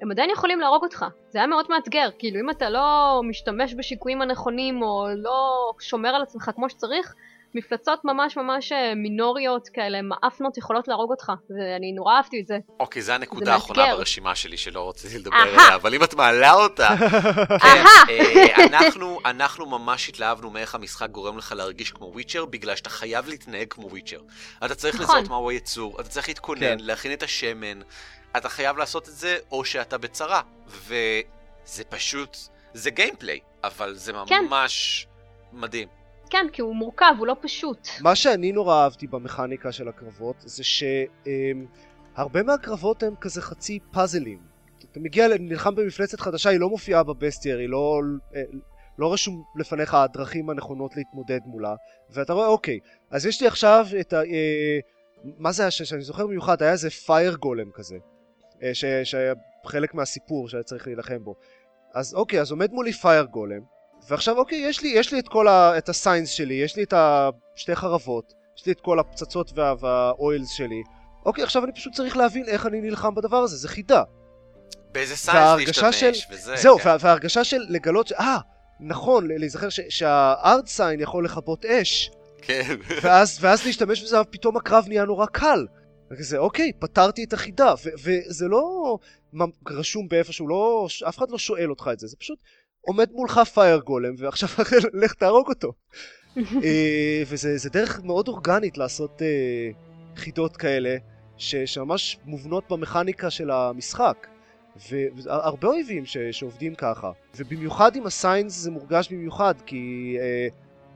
הם עדיין יכולים להרוג אותך. זה היה מאוד מאתגר, כאילו אם אתה לא משתמש בשיקויים הנכונים או לא שומר על עצמך כמו שצריך, מפלצות ממש ממש אה, מינוריות כאלה, מאפנות יכולות להרוג אותך, ואני נורא אהבתי את זה. אוקיי, זו הנקודה האחרונה. ברשימה שלי שלא רציתי לדבר. עליה, אבל אם את מעלה אותה, כן, אה, אנחנו, אנחנו ממש התלהבנו מאיך המשחק גורם לך להרגיש כמו וויצ'ר, בגלל שאתה חייב להתנהג כמו וויצ'ר. אתה צריך נכון. לזהות מהו היצור, אתה צריך להתכונן, כן. להכין את השמן, אתה חייב לעשות את זה, או שאתה בצרה. וזה פשוט, זה גיימפליי, אבל זה כן. ממש מדהים. כן, כי הוא מורכב, הוא לא פשוט. מה שאני נורא אהבתי במכניקה של הקרבות זה שהרבה מהקרבות הם כזה חצי פאזלים. אתה מגיע, נלחם במפלצת חדשה, היא לא מופיעה ב bestiary, היא לא, אה, לא רשום לפניך הדרכים הנכונות להתמודד מולה, ואתה רואה, אוקיי, אז יש לי עכשיו את ה... אה, מה זה היה שאני זוכר במיוחד, היה איזה fire golem כזה, ש- שהיה חלק מהסיפור שהיה צריך להילחם בו. אז אוקיי, אז עומד מולי fire golem, ועכשיו אוקיי, יש לי, יש לי את כל ה... את ה signs שלי, יש לי את השתי חרבות, יש לי את כל הפצצות וה... וה oils שלי. אוקיי, עכשיו אני פשוט צריך להבין איך אני נלחם בדבר הזה, זה חידה. באיזה signs להשתמש, של- וזה, זהו, כן. וה... וההרגשה של לגלות ש... אה, נכון, להיזכר ש... שה-Aard sign יכול לכבות אש, כן. ואז, ואז להשתמש בזה, ופתאום הקרב נהיה נורא קל. וכזה, אוקיי, פתרתי את החידה, וזה לא רשום באיפשהו, לא, אף אחד לא שואל אותך את זה, זה פשוט עומד מולך fire golem, ועכשיו לך תהרוג אותו. אה, וזה זה דרך מאוד אורגנית לעשות אה, חידות כאלה, ש, שממש מובנות במכניקה של המשחק. והרבה אויבים ש, שעובדים ככה. ובמיוחד עם הסיינס זה מורגש במיוחד, כי אה,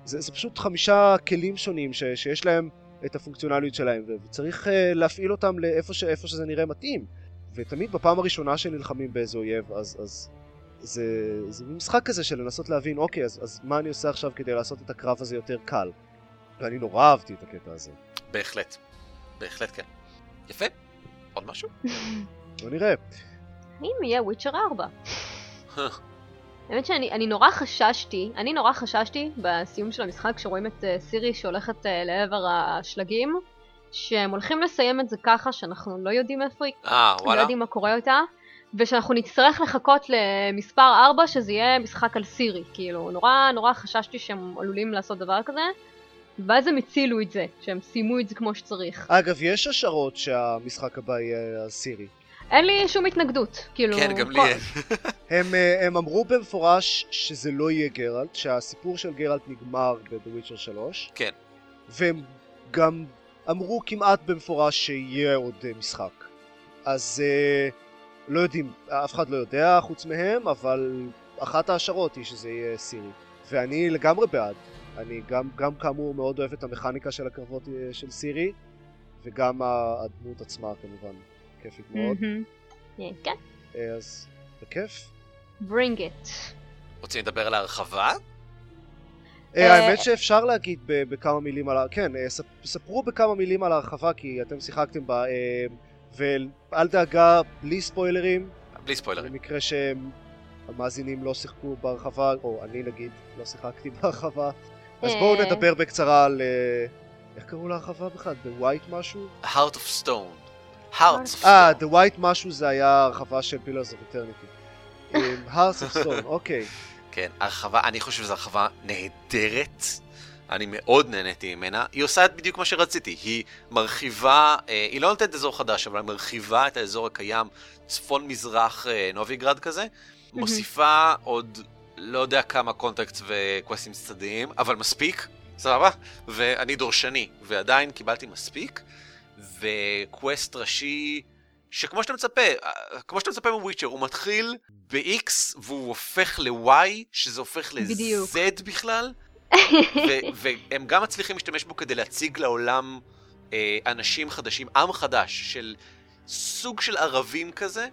זה, זה פשוט חמישה כלים שונים ש, שיש להם את הפונקציונליות שלהם, וצריך אה, להפעיל אותם לאיפה ש, שזה נראה מתאים. ותמיד בפעם הראשונה שנלחמים באיזה אויב, אז, אז זה, זה משחק כזה של לנסות להבין, אוקיי, אז, אז מה אני עושה עכשיו כדי לעשות את הקרב הזה יותר קל? ואני נורא אהבתי את הקטע הזה. בהחלט. בהחלט כן. יפה. עוד משהו? בוא נראה. האם יהיה וויצ'ר 4? האמת שאני אני נורא חששתי, אני נורא חששתי בסיום של המשחק כשרואים את uh, סירי שהולכת uh, לעבר השלגים, שהם הולכים לסיים את זה ככה שאנחנו לא יודעים איפה היא, אה, לא. יודעים מה קורה איתה, ושאנחנו נצטרך לחכות למספר 4 שזה יהיה משחק על סירי, כאילו נורא נורא חששתי שהם עלולים לעשות דבר כזה, ואז הם הצילו את זה, שהם סיימו את זה כמו שצריך. אגב, יש השערות שהמשחק הבא יהיה על סירי. אין לי שום התנגדות, כאילו... כן, גם לי אין. הם, אה, הם אמרו במפורש שזה לא יהיה גרלט, שהסיפור של גרלט נגמר ב-The Witcher 3. כן. והם גם אמרו כמעט במפורש שיהיה עוד אה, משחק. אז אה, לא יודעים, אף אחד לא יודע חוץ מהם, אבל אחת ההשערות היא שזה יהיה סירי. ואני לגמרי בעד. אני גם, גם כאמור מאוד אוהב את המכניקה של הקרבות של סירי, וגם הדמות עצמה כמובן כיפית מאוד. כן, אז בכיף. bring it. רוצים לדבר על ההרחבה? אה, אה, האמת שאפשר להגיד בכמה מילים על ה... כן, אה, ספ- ספרו בכמה מילים על ההרחבה כי אתם שיחקתם בה, ואל דאגה, בלי ספוילרים, בלי ספוילרים. למקרה שהמאזינים לא שיחקו בהרחבה, או אני נגיד לא שיחקתי בהרחבה, אז בואו. נדבר בקצרה על... איך קראו להרחבה בכלל? The White משהו? Heart of Stone. Of אה, Stone. The White משהו זה היה הרחבה של Pillars of Eternity. אה, Hearts of Stone, אוקיי. כן, הרחבה, אני חושב שזו הרחבה נהדרת. אני מאוד נהניתי ממנה. היא עושה את בדיוק מה שרציתי. היא מרחיבה, אה, היא לא נותנת אזור חדש, אבל היא מרחיבה את האזור הקיים, צפון-מזרח אה, נוביגרד כזה. מוסיפה עוד לא יודע כמה content ו-quests צדדיים, אבל מספיק, סבבה? ואני דורשנית, ועדיין קיבלתי מספיק. ו-quest ראשי, שכמו שאתה מצפה, כמו שאתה מצפה מוויצ'ר, הוא מתחיל ב-X והוא הופך ל-Y, שזה הופך. ל-Z בכלל. והם גם מצליחים להשתמש בו כדי להציג לעולם אה, אנשים חדשים, עם חדש של סוג של ערבים כזה,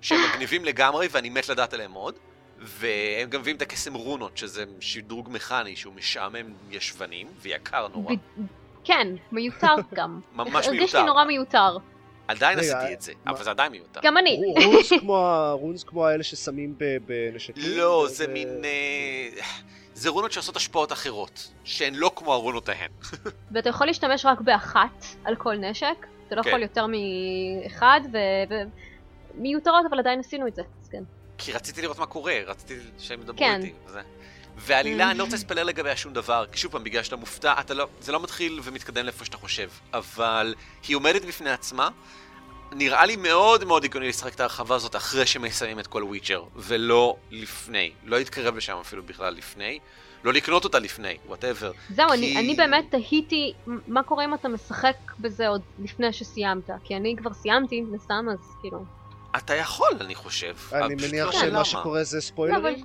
שהם מגניבים לגמרי ואני מת לדעת עליהם עוד. והם גם מביאים את הקסם רונות, שזה שדרוג מכני שהוא משעמם ישבנים ויקר נורא. כן, מיותר גם. ממש הרגיש לי מיותר. נורא מיותר. עדיין רגע, עשיתי את זה, מה- אבל זה עדיין מיותר. גם אני. רונס כמו ה- רונס כמו האלה ששמים ב- בנשקים? לא, ו- זה מין... אה, זה רונות שעושות השפעות אחרות, שהן לא כמו הרונות ההן. ואתה יכול להשתמש רק באחת על כל נשק, אתה לא כן. יכול יותר מאחד, ו... ו... מיותרות, אבל עדיין עשינו את זה, אז כן. כי רציתי לראות מה קורה, רציתי שהם ידברו כן. איתי. ועלילה, אני לא רוצה לספלר לגביה שום דבר, כי שוב פעם, בגלל שאתה מופתע, אתה לא, זה לא מתחיל ומתקדם לאיפה שאתה חושב, אבל היא עומדת בפני עצמה. נראה לי מאוד מאוד הגיוני לשחק את ההרחבה הזאת אחרי שמסיימים את כל וויצ'ר, ולא לפני. לא להתקרב לשם אפילו בכלל לפני. לא לקנות אותה לפני, whatever. זהו, כי- אני, אני באמת תהיתי מה קורה אם אתה משחק בזה עוד לפני שסיימת, כי אני כבר סיימתי, מן הסתם, אז כאילו... אתה יכול, אני חושב. אני מניח לא שמה. שקורה זה לא, אבל... ספוילרים?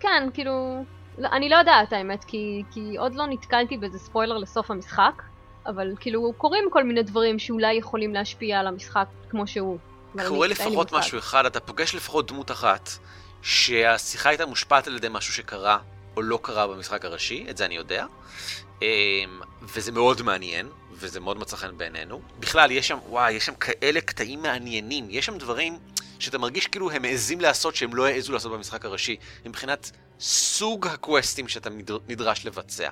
כן, כאילו... לא, אני לא יודעת האמת, כי, כי עוד לא נתקלתי באיזה ספוילר לסוף המשחק, אבל כאילו קורים כל מיני דברים שאולי יכולים להשפיע על המשחק כמו שהוא. קורה לפחות. משהו אחד, אתה פוגש לפחות דמות אחת שהשיחה הייתה מושפעת על ידי משהו שקרה או לא קרה במשחק הראשי, את זה אני יודע. אמ, וזה מאוד מעניין, וזה מאוד מצא חן בעינינו. בכלל, יש שם, וואי, יש שם כאלה קטעים מעניינים, יש שם דברים שאתה מרגיש כאילו הם מעזים לעשות שהם לא העזו לעשות במשחק הראשי, מבחינת סוג הקווסטים שאתה נדר- נדרש לבצע.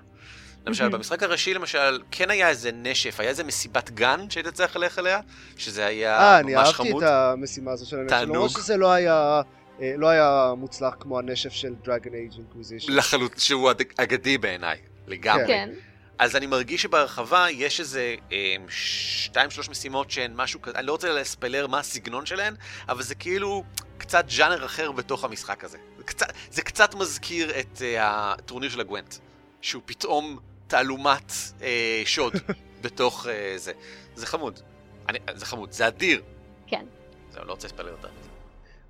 למשל, מהמם. במשחק הראשי, למשל, כן היה איזה נשף, היה איזה מסיבת גן שהיית צריך ללכת אליה, שזה היה אה, אני ממש אהבתי חמוד. את המשימה הזו של הנשף, תענוג. למרות שזה לא היה... אה, לא היה מוצלח כמו הנשף של דרגון אייג' אינקוויזישן. לחלוט... שהוא אגדי בעיניי, לגמרי. כן. אז אני מרגיש שבהרחבה יש איזה אה, שתיים שלוש משימות שהן משהו כזה, אני לא רוצה לספלר מה הסגנון שלהן, אבל זה כאילו קצת ז'אנר אחר בתוך המשחק הזה. זה קצת, זה קצת מזכיר את אה, הטורניר של הגוונט, שהוא פתאום תעלומת אה, שוד בתוך אה, זה. זה חמוד. אני, זה חמוד, זה אדיר. כן. זהו, לא רוצה לספלר יותר.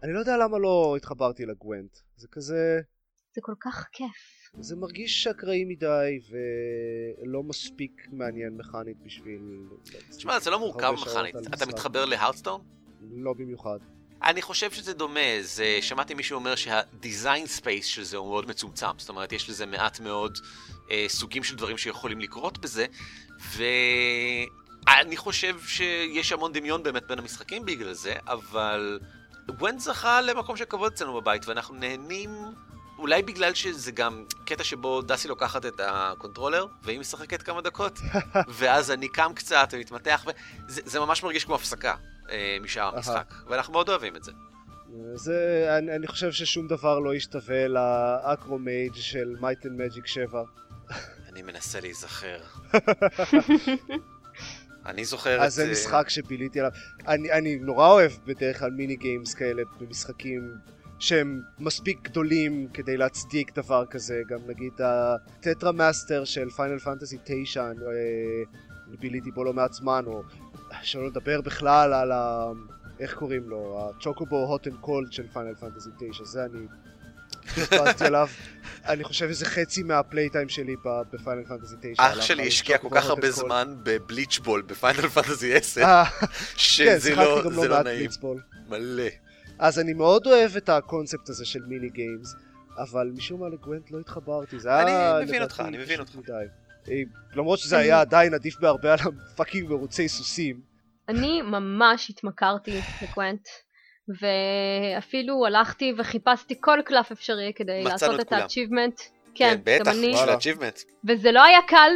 אני לא יודע למה לא התחברתי לגוונט. זה כזה... זה כל כך כיף. זה מרגיש אקראי מדי ולא מספיק מעניין מכנית בשביל... תשמע, זה לא מורכב מכנית. אתה. מתחבר להרדסטון? לא במיוחד. אני חושב שזה דומה, זה, שמעתי מישהו אומר שהדיזיין ספייס של זה הוא מאוד מצומצם, זאת אומרת יש לזה מעט מאוד אה, סוגים של דברים שיכולים לקרות בזה, ואני חושב שיש המון דמיון באמת בין המשחקים בגלל זה, אבל גוונט זכה למקום של כבוד אצלנו בבית, ואנחנו נהנים, אולי בגלל שזה גם קטע שבו דסי לוקחת את הקונטרולר, והיא משחקת כמה דקות, ואז אני קם קצת ומתמתח, וזה זה ממש מרגיש כמו הפסקה. אה, משאר. המשחק, ואנחנו מאוד אוהבים את זה. זה... אני, אני חושב ששום דבר לא ישתווה לארקומייג' של מייט אנד מג'יק 7. אני מנסה להיזכר. אני זוכר את... אז זה משחק שביליתי עליו. אני, אני נורא אוהב בדרך כלל mini games כאלה במשחקים שהם מספיק גדולים כדי להצדיק דבר כזה. גם נגיד הטטרה מאסטר של פיינל פנטסי 9, אני, אה, ביליתי בו לא מעט זמן, או שלא לדבר בכלל על ה... איך קוראים לו? הצ'וקובו הוט אנד קולד של פיינל פנטסי 9, זה אני... דיברתי עליו, אני חושב איזה חצי מה-playtime שלי בפיינל פנטסי 9. אח שלי השקיע כל כך הרבה. זמן בבליץ' בול בפיינל פנטסי 10, אה, כן, שזה שיחקתי לא לא לא נעים. מלא. אז אני מאוד אוהב את הקונספט הזה של mini games, אבל משום מה לגוונט לא התחברתי, זה אני היה מבין לדעתי אותך, אני מבין אותך. מדי. אה, למרות שזה היה עדיין עדיף בהרבה על הפאקינג מרוצי סוסים. אני ממש התמכרתי לגוונט, ואפילו הלכתי וחיפשתי כל קלף אפשרי כדי לעשות את. ה-achievement. כן, כן, בטח, אני, בשביל. ה-achievement. וזה לא היה קל,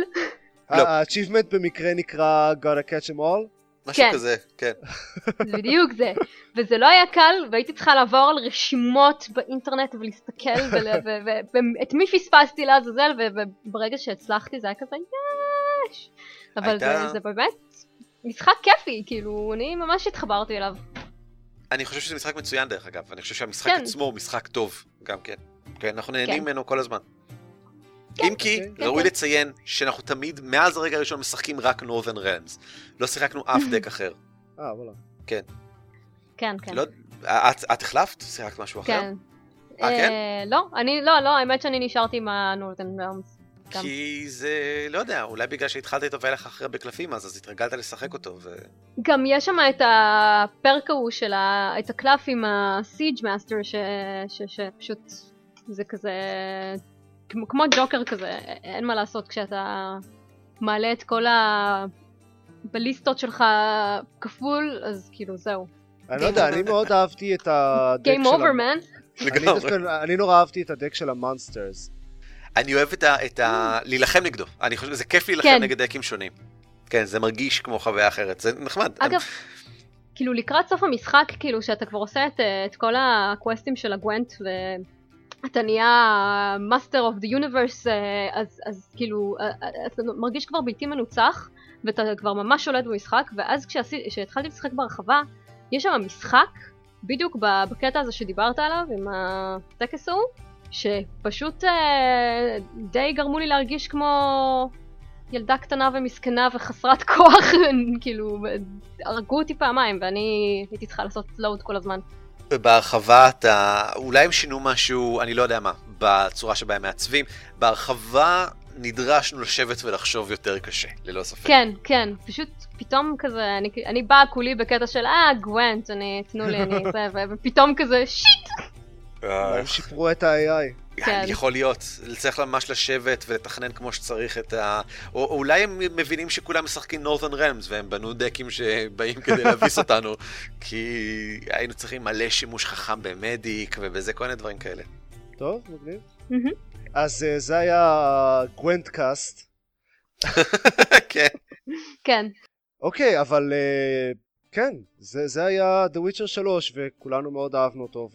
לא. ה-achievement במקרה נקרא gotta catch them all? משהו כן. כזה, כן. זה בדיוק זה. וזה לא היה קל, והייתי צריכה לעבור על רשימות באינטרנט ולהסתכל, ואת מי פספסתי לעזאזל, וברגע שהצלחתי זה היה כזה יש. אבל הייתה- זה, זה באמת משחק כיפי, כאילו, אני ממש התחברתי אליו. אני חושב שזה משחק מצוין דרך אגב, אני חושב שהמשחק כן. עצמו הוא משחק טוב, גם כן. כן, אנחנו נהנים כן. ממנו כל הזמן. אם כי, כן, ראוי כן. לציין שאנחנו תמיד, מאז הרגע הראשון, משחקים רק Northern Realms. לא שיחקנו אף דק אחר. אה, וואלה. כן, כן. לא, את את החלפת? שיחקת משהו אחר? כן. אה, כן? אה, לא, אני, לא, לא, האמת שאני נשארתי עם Realms. גם. כי זה, לא יודע, אולי בגלל שהתחלת איתו והיה לך אחרי בקלפים אז, אז התרגלת לשחק אותו, ו... גם יש שם את הפרק ההוא של ה... את הקלף עם ה-Siege Master ש... ש... שפשוט זה כזה כמו, כמו ג'וקר כזה, אין מה לעשות כשאתה מעלה את כל הבליסטות שלך כפול, אז כאילו זהו. אני לא יודע, אני מאוד אהבתי את הדק Game של... over ה- man. אני לגמרי. דווקא- אני נורא אהבתי את ה-deck של ה-monsters. אני אוהב את ה... את ה... להילחם נגדו. אני חושב, זה כיף להילחם כן. נגד deckים שונים. כן, זה מרגיש כמו חוויה אחרת, זה נחמד. אגב, כאילו לקראת סוף המשחק, כאילו שאתה כבר עושה את, את כל ה-questים של הגוונט ואתה נהיה master of the universe, אז, אז כאילו אה, אה, אתה מרגיש כבר בלתי מנוצח ואתה כבר ממש שולט במשחק, ואז כשהתחלתי לשחק בהרחבה, יש שם משחק, בדיוק בקטע הזה שדיברת עליו עם הטקס ההוא, שפשוט אה, די גרמו לי להרגיש כמו ילדה קטנה ומסכנה וחסרת כוח, כאילו, הרגו אותי פעמיים ואני הייתי צריכה לעשות לואוד כל הזמן. בהרחבה אתה... אולי הם שינו משהו, אני לא יודע מה, בצורה שבה הם מעצבים. בהרחבה נדרשנו לשבת ולחשוב יותר קשה, ללא ספק. כן, כן, פשוט פתאום כזה, אני, אני באה כולי בקטע של אה, גוונט, אני, תנו לי, אני זה, ופתאום כזה שיט! אה, הם שיפרו את ה-AI. כן. יכול להיות, צריך ממש לשבת ולתכנן כמו שצריך את ה... או או אולי הם מבינים שכולם משחקים Northern Realms והם בנו דקים שבאים כדי להביס אותנו, כי היינו צריכים מלא שימוש חכם במדיק ובזה כל מיני דברים כאלה. טוב, מגניב. אז אה, זה היה גוונט קאסט. כן. כן, אוקיי, אבל אה, כן, זה, זה היה The Witcher 3 וכולנו מאוד אהבנו אותו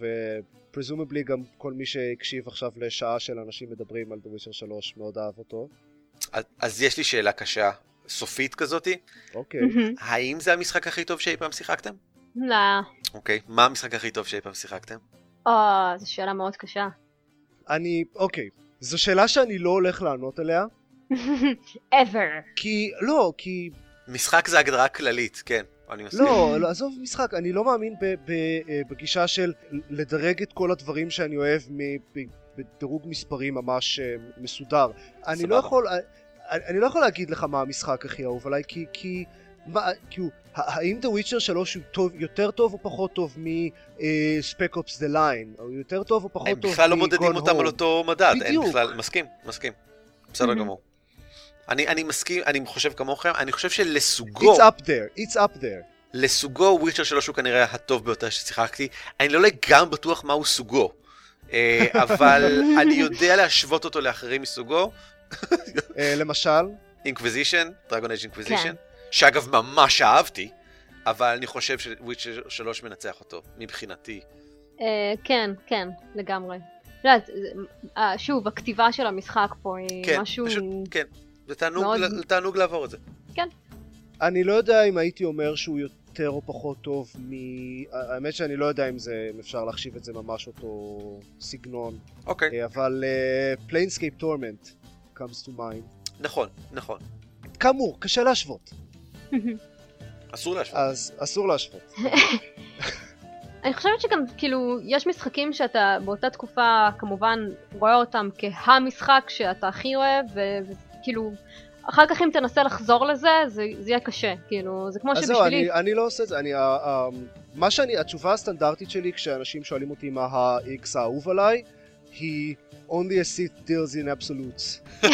ופרזומבלי גם כל מי שהקשיב עכשיו לשעה של אנשים מדברים על The Witcher 3 מאוד אהב אותו. אז- אז יש לי שאלה קשה, סופית כזאתי, אוקיי. מהמם. האם זה המשחק הכי טוב שאי פעם שיחקתם? לא, אוקיי, מה המשחק הכי טוב שאי פעם שיחקתם? אה, זו שאלה מאוד קשה. אני, אוקיי, זו שאלה שאני לא הולך לענות עליה, ever. כי, לא, כי, משחק זה הגדרה כללית, כן, אני מסכים. לא, לא, עזוב משחק, אני לא מאמין ב, ב, אה, בגישה של לדרג את כל הדברים שאני אוהב בדירוג מספרים ממש אה, מסודר. אני לא סבבה. יכול, אה, אני, אני לא יכול להגיד לך מה המשחק הכי אהוב עליי, כי, כי, מה, כאילו, האם The Witcher 3 הוא טוב, יותר טוב או פחות טוב מ-Spec Ops The Line, או יותר טוב או פחות הם טוב בכלל לא מודדים אותם על Home? אותו מדד, אין בדיוק. בכלל, מסכים, מסכים. בסדר Mhm. גמור. אני, אני מסכים, אני חושב כמוכם, אני חושב שלסוגו, It's up there, it's up there. לסוגו וויצ'ר 3 הוא כנראה הטוב ביותר ששיחקתי. אני לא לגמרי בטוח מהו סוגו, אה, אבל אני יודע להשוות אותו לאחרים מסוגו. אה, למשל, אינקוויזישן, דרגון אג' אינקוויזישן, כן. שאגב ממש אהבתי, אבל אני חושב שוויצ'ר 3 מנצח אותו, מבחינתי. אה, כן, כן, לגמרי. לא יודעת, שוב, הכתיבה של המשחק פה היא כן, משהו... פשוט, כן. זה תענוג, מאוד- ל- תענוג לעבור את זה. אני לא יודע אם הייתי אומר שהוא יותר או פחות טוב מ... האמת שאני לא יודע אם זה, אם אפשר להחשיב את זה ממש אותו סגנון, אוקיי, אה, אבל פליינסקייפ טורמנט comes to mind. נכון, נכון. כאמור, קשה להשוות, אסור להשוות. אז אסור להשוות. אני חושבת שגם, כאילו, יש משחקים שאתה באותה תקופה, כמובן, רואה אותם כהמשחק שאתה הכי אוהב, ו- וכאילו, אחר כך אם תנסה לחזור לזה, זה, זה יהיה קשה, כאילו, זה כמו אז זהו, שבשבילי... אני, אני לא עושה את זה, אני, ה- ה- מה שאני, התשובה הסטנדרטית שלי כשאנשים שואלים אותי מה ה-X האהוב עליי, היא only a Sith deals in absolutes.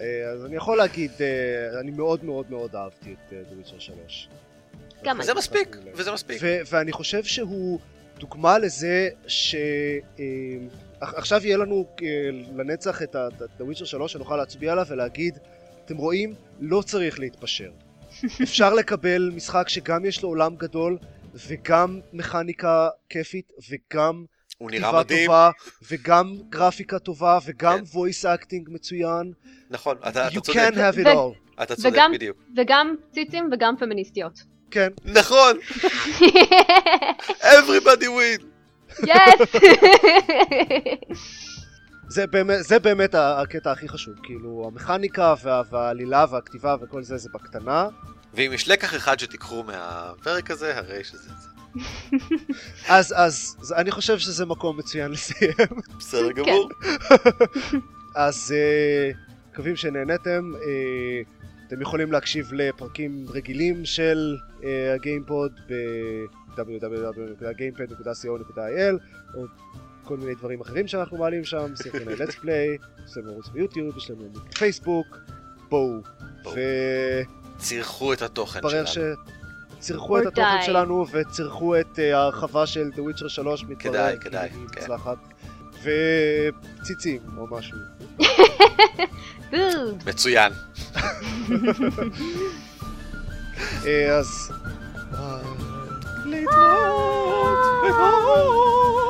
אה, אז אני יכול להגיד, אה, אני מאוד מאוד מאוד אהבתי את אה, The Witcher 3. גם וזה אני. מספיק, וזה מספיק. ואני חושב שהוא דוגמה לזה ש... אה, יהיה לנו אה, לנצח את ה- את ה-Witcher 3 שנוכל להצביע עליו ולהגיד, אתם רואים, לא צריך להתפשר. אפשר לקבל משחק שגם יש לו עולם גדול וגם מכניקה כיפית וגם הוא נראה כתיבה מדהים. טובה וגם גרפיקה טובה וגם כן. voice acting מצוין. נכון, אתה אתה You צודק. can have it all. אתה צודק וגם- בדיוק. וגם ציצים וגם פמיניסטיות. כן. נכון! everybody win! יס! זה באמת, זה באמת הקטע הכי חשוב, כאילו המכניקה וה, והעלילה והכתיבה וכל זה זה בקטנה. ואם יש לקח אחד שתיקחו מהפרק הזה, הרי שזה זה. אז, אז, אז אני חושב שזה מקום מצוין לסיים. בסדר גמור. אז אה, מקווים שנהנתם. אה, אתם יכולים להקשיב לפרקים רגילים של אה, הגיימפוד ב-www.gamepad.co.il או כל מיני דברים אחרים שאנחנו מעלים שם, סרטוני let's play, יש לנו ערוץ ביוטיוב, יש לנו עמוד בפייסבוק, בואו. בואו. והתברר צרכו את התוכן שלנו. שצרכו את Or התוכן die. שלנו וצרכו את אה, ההרחבה של The Witcher 3 מתברר כדאי, כי כדאי, היא כן. וציצים או משהו. מצוין. אה, אז... להתראות! להתראות!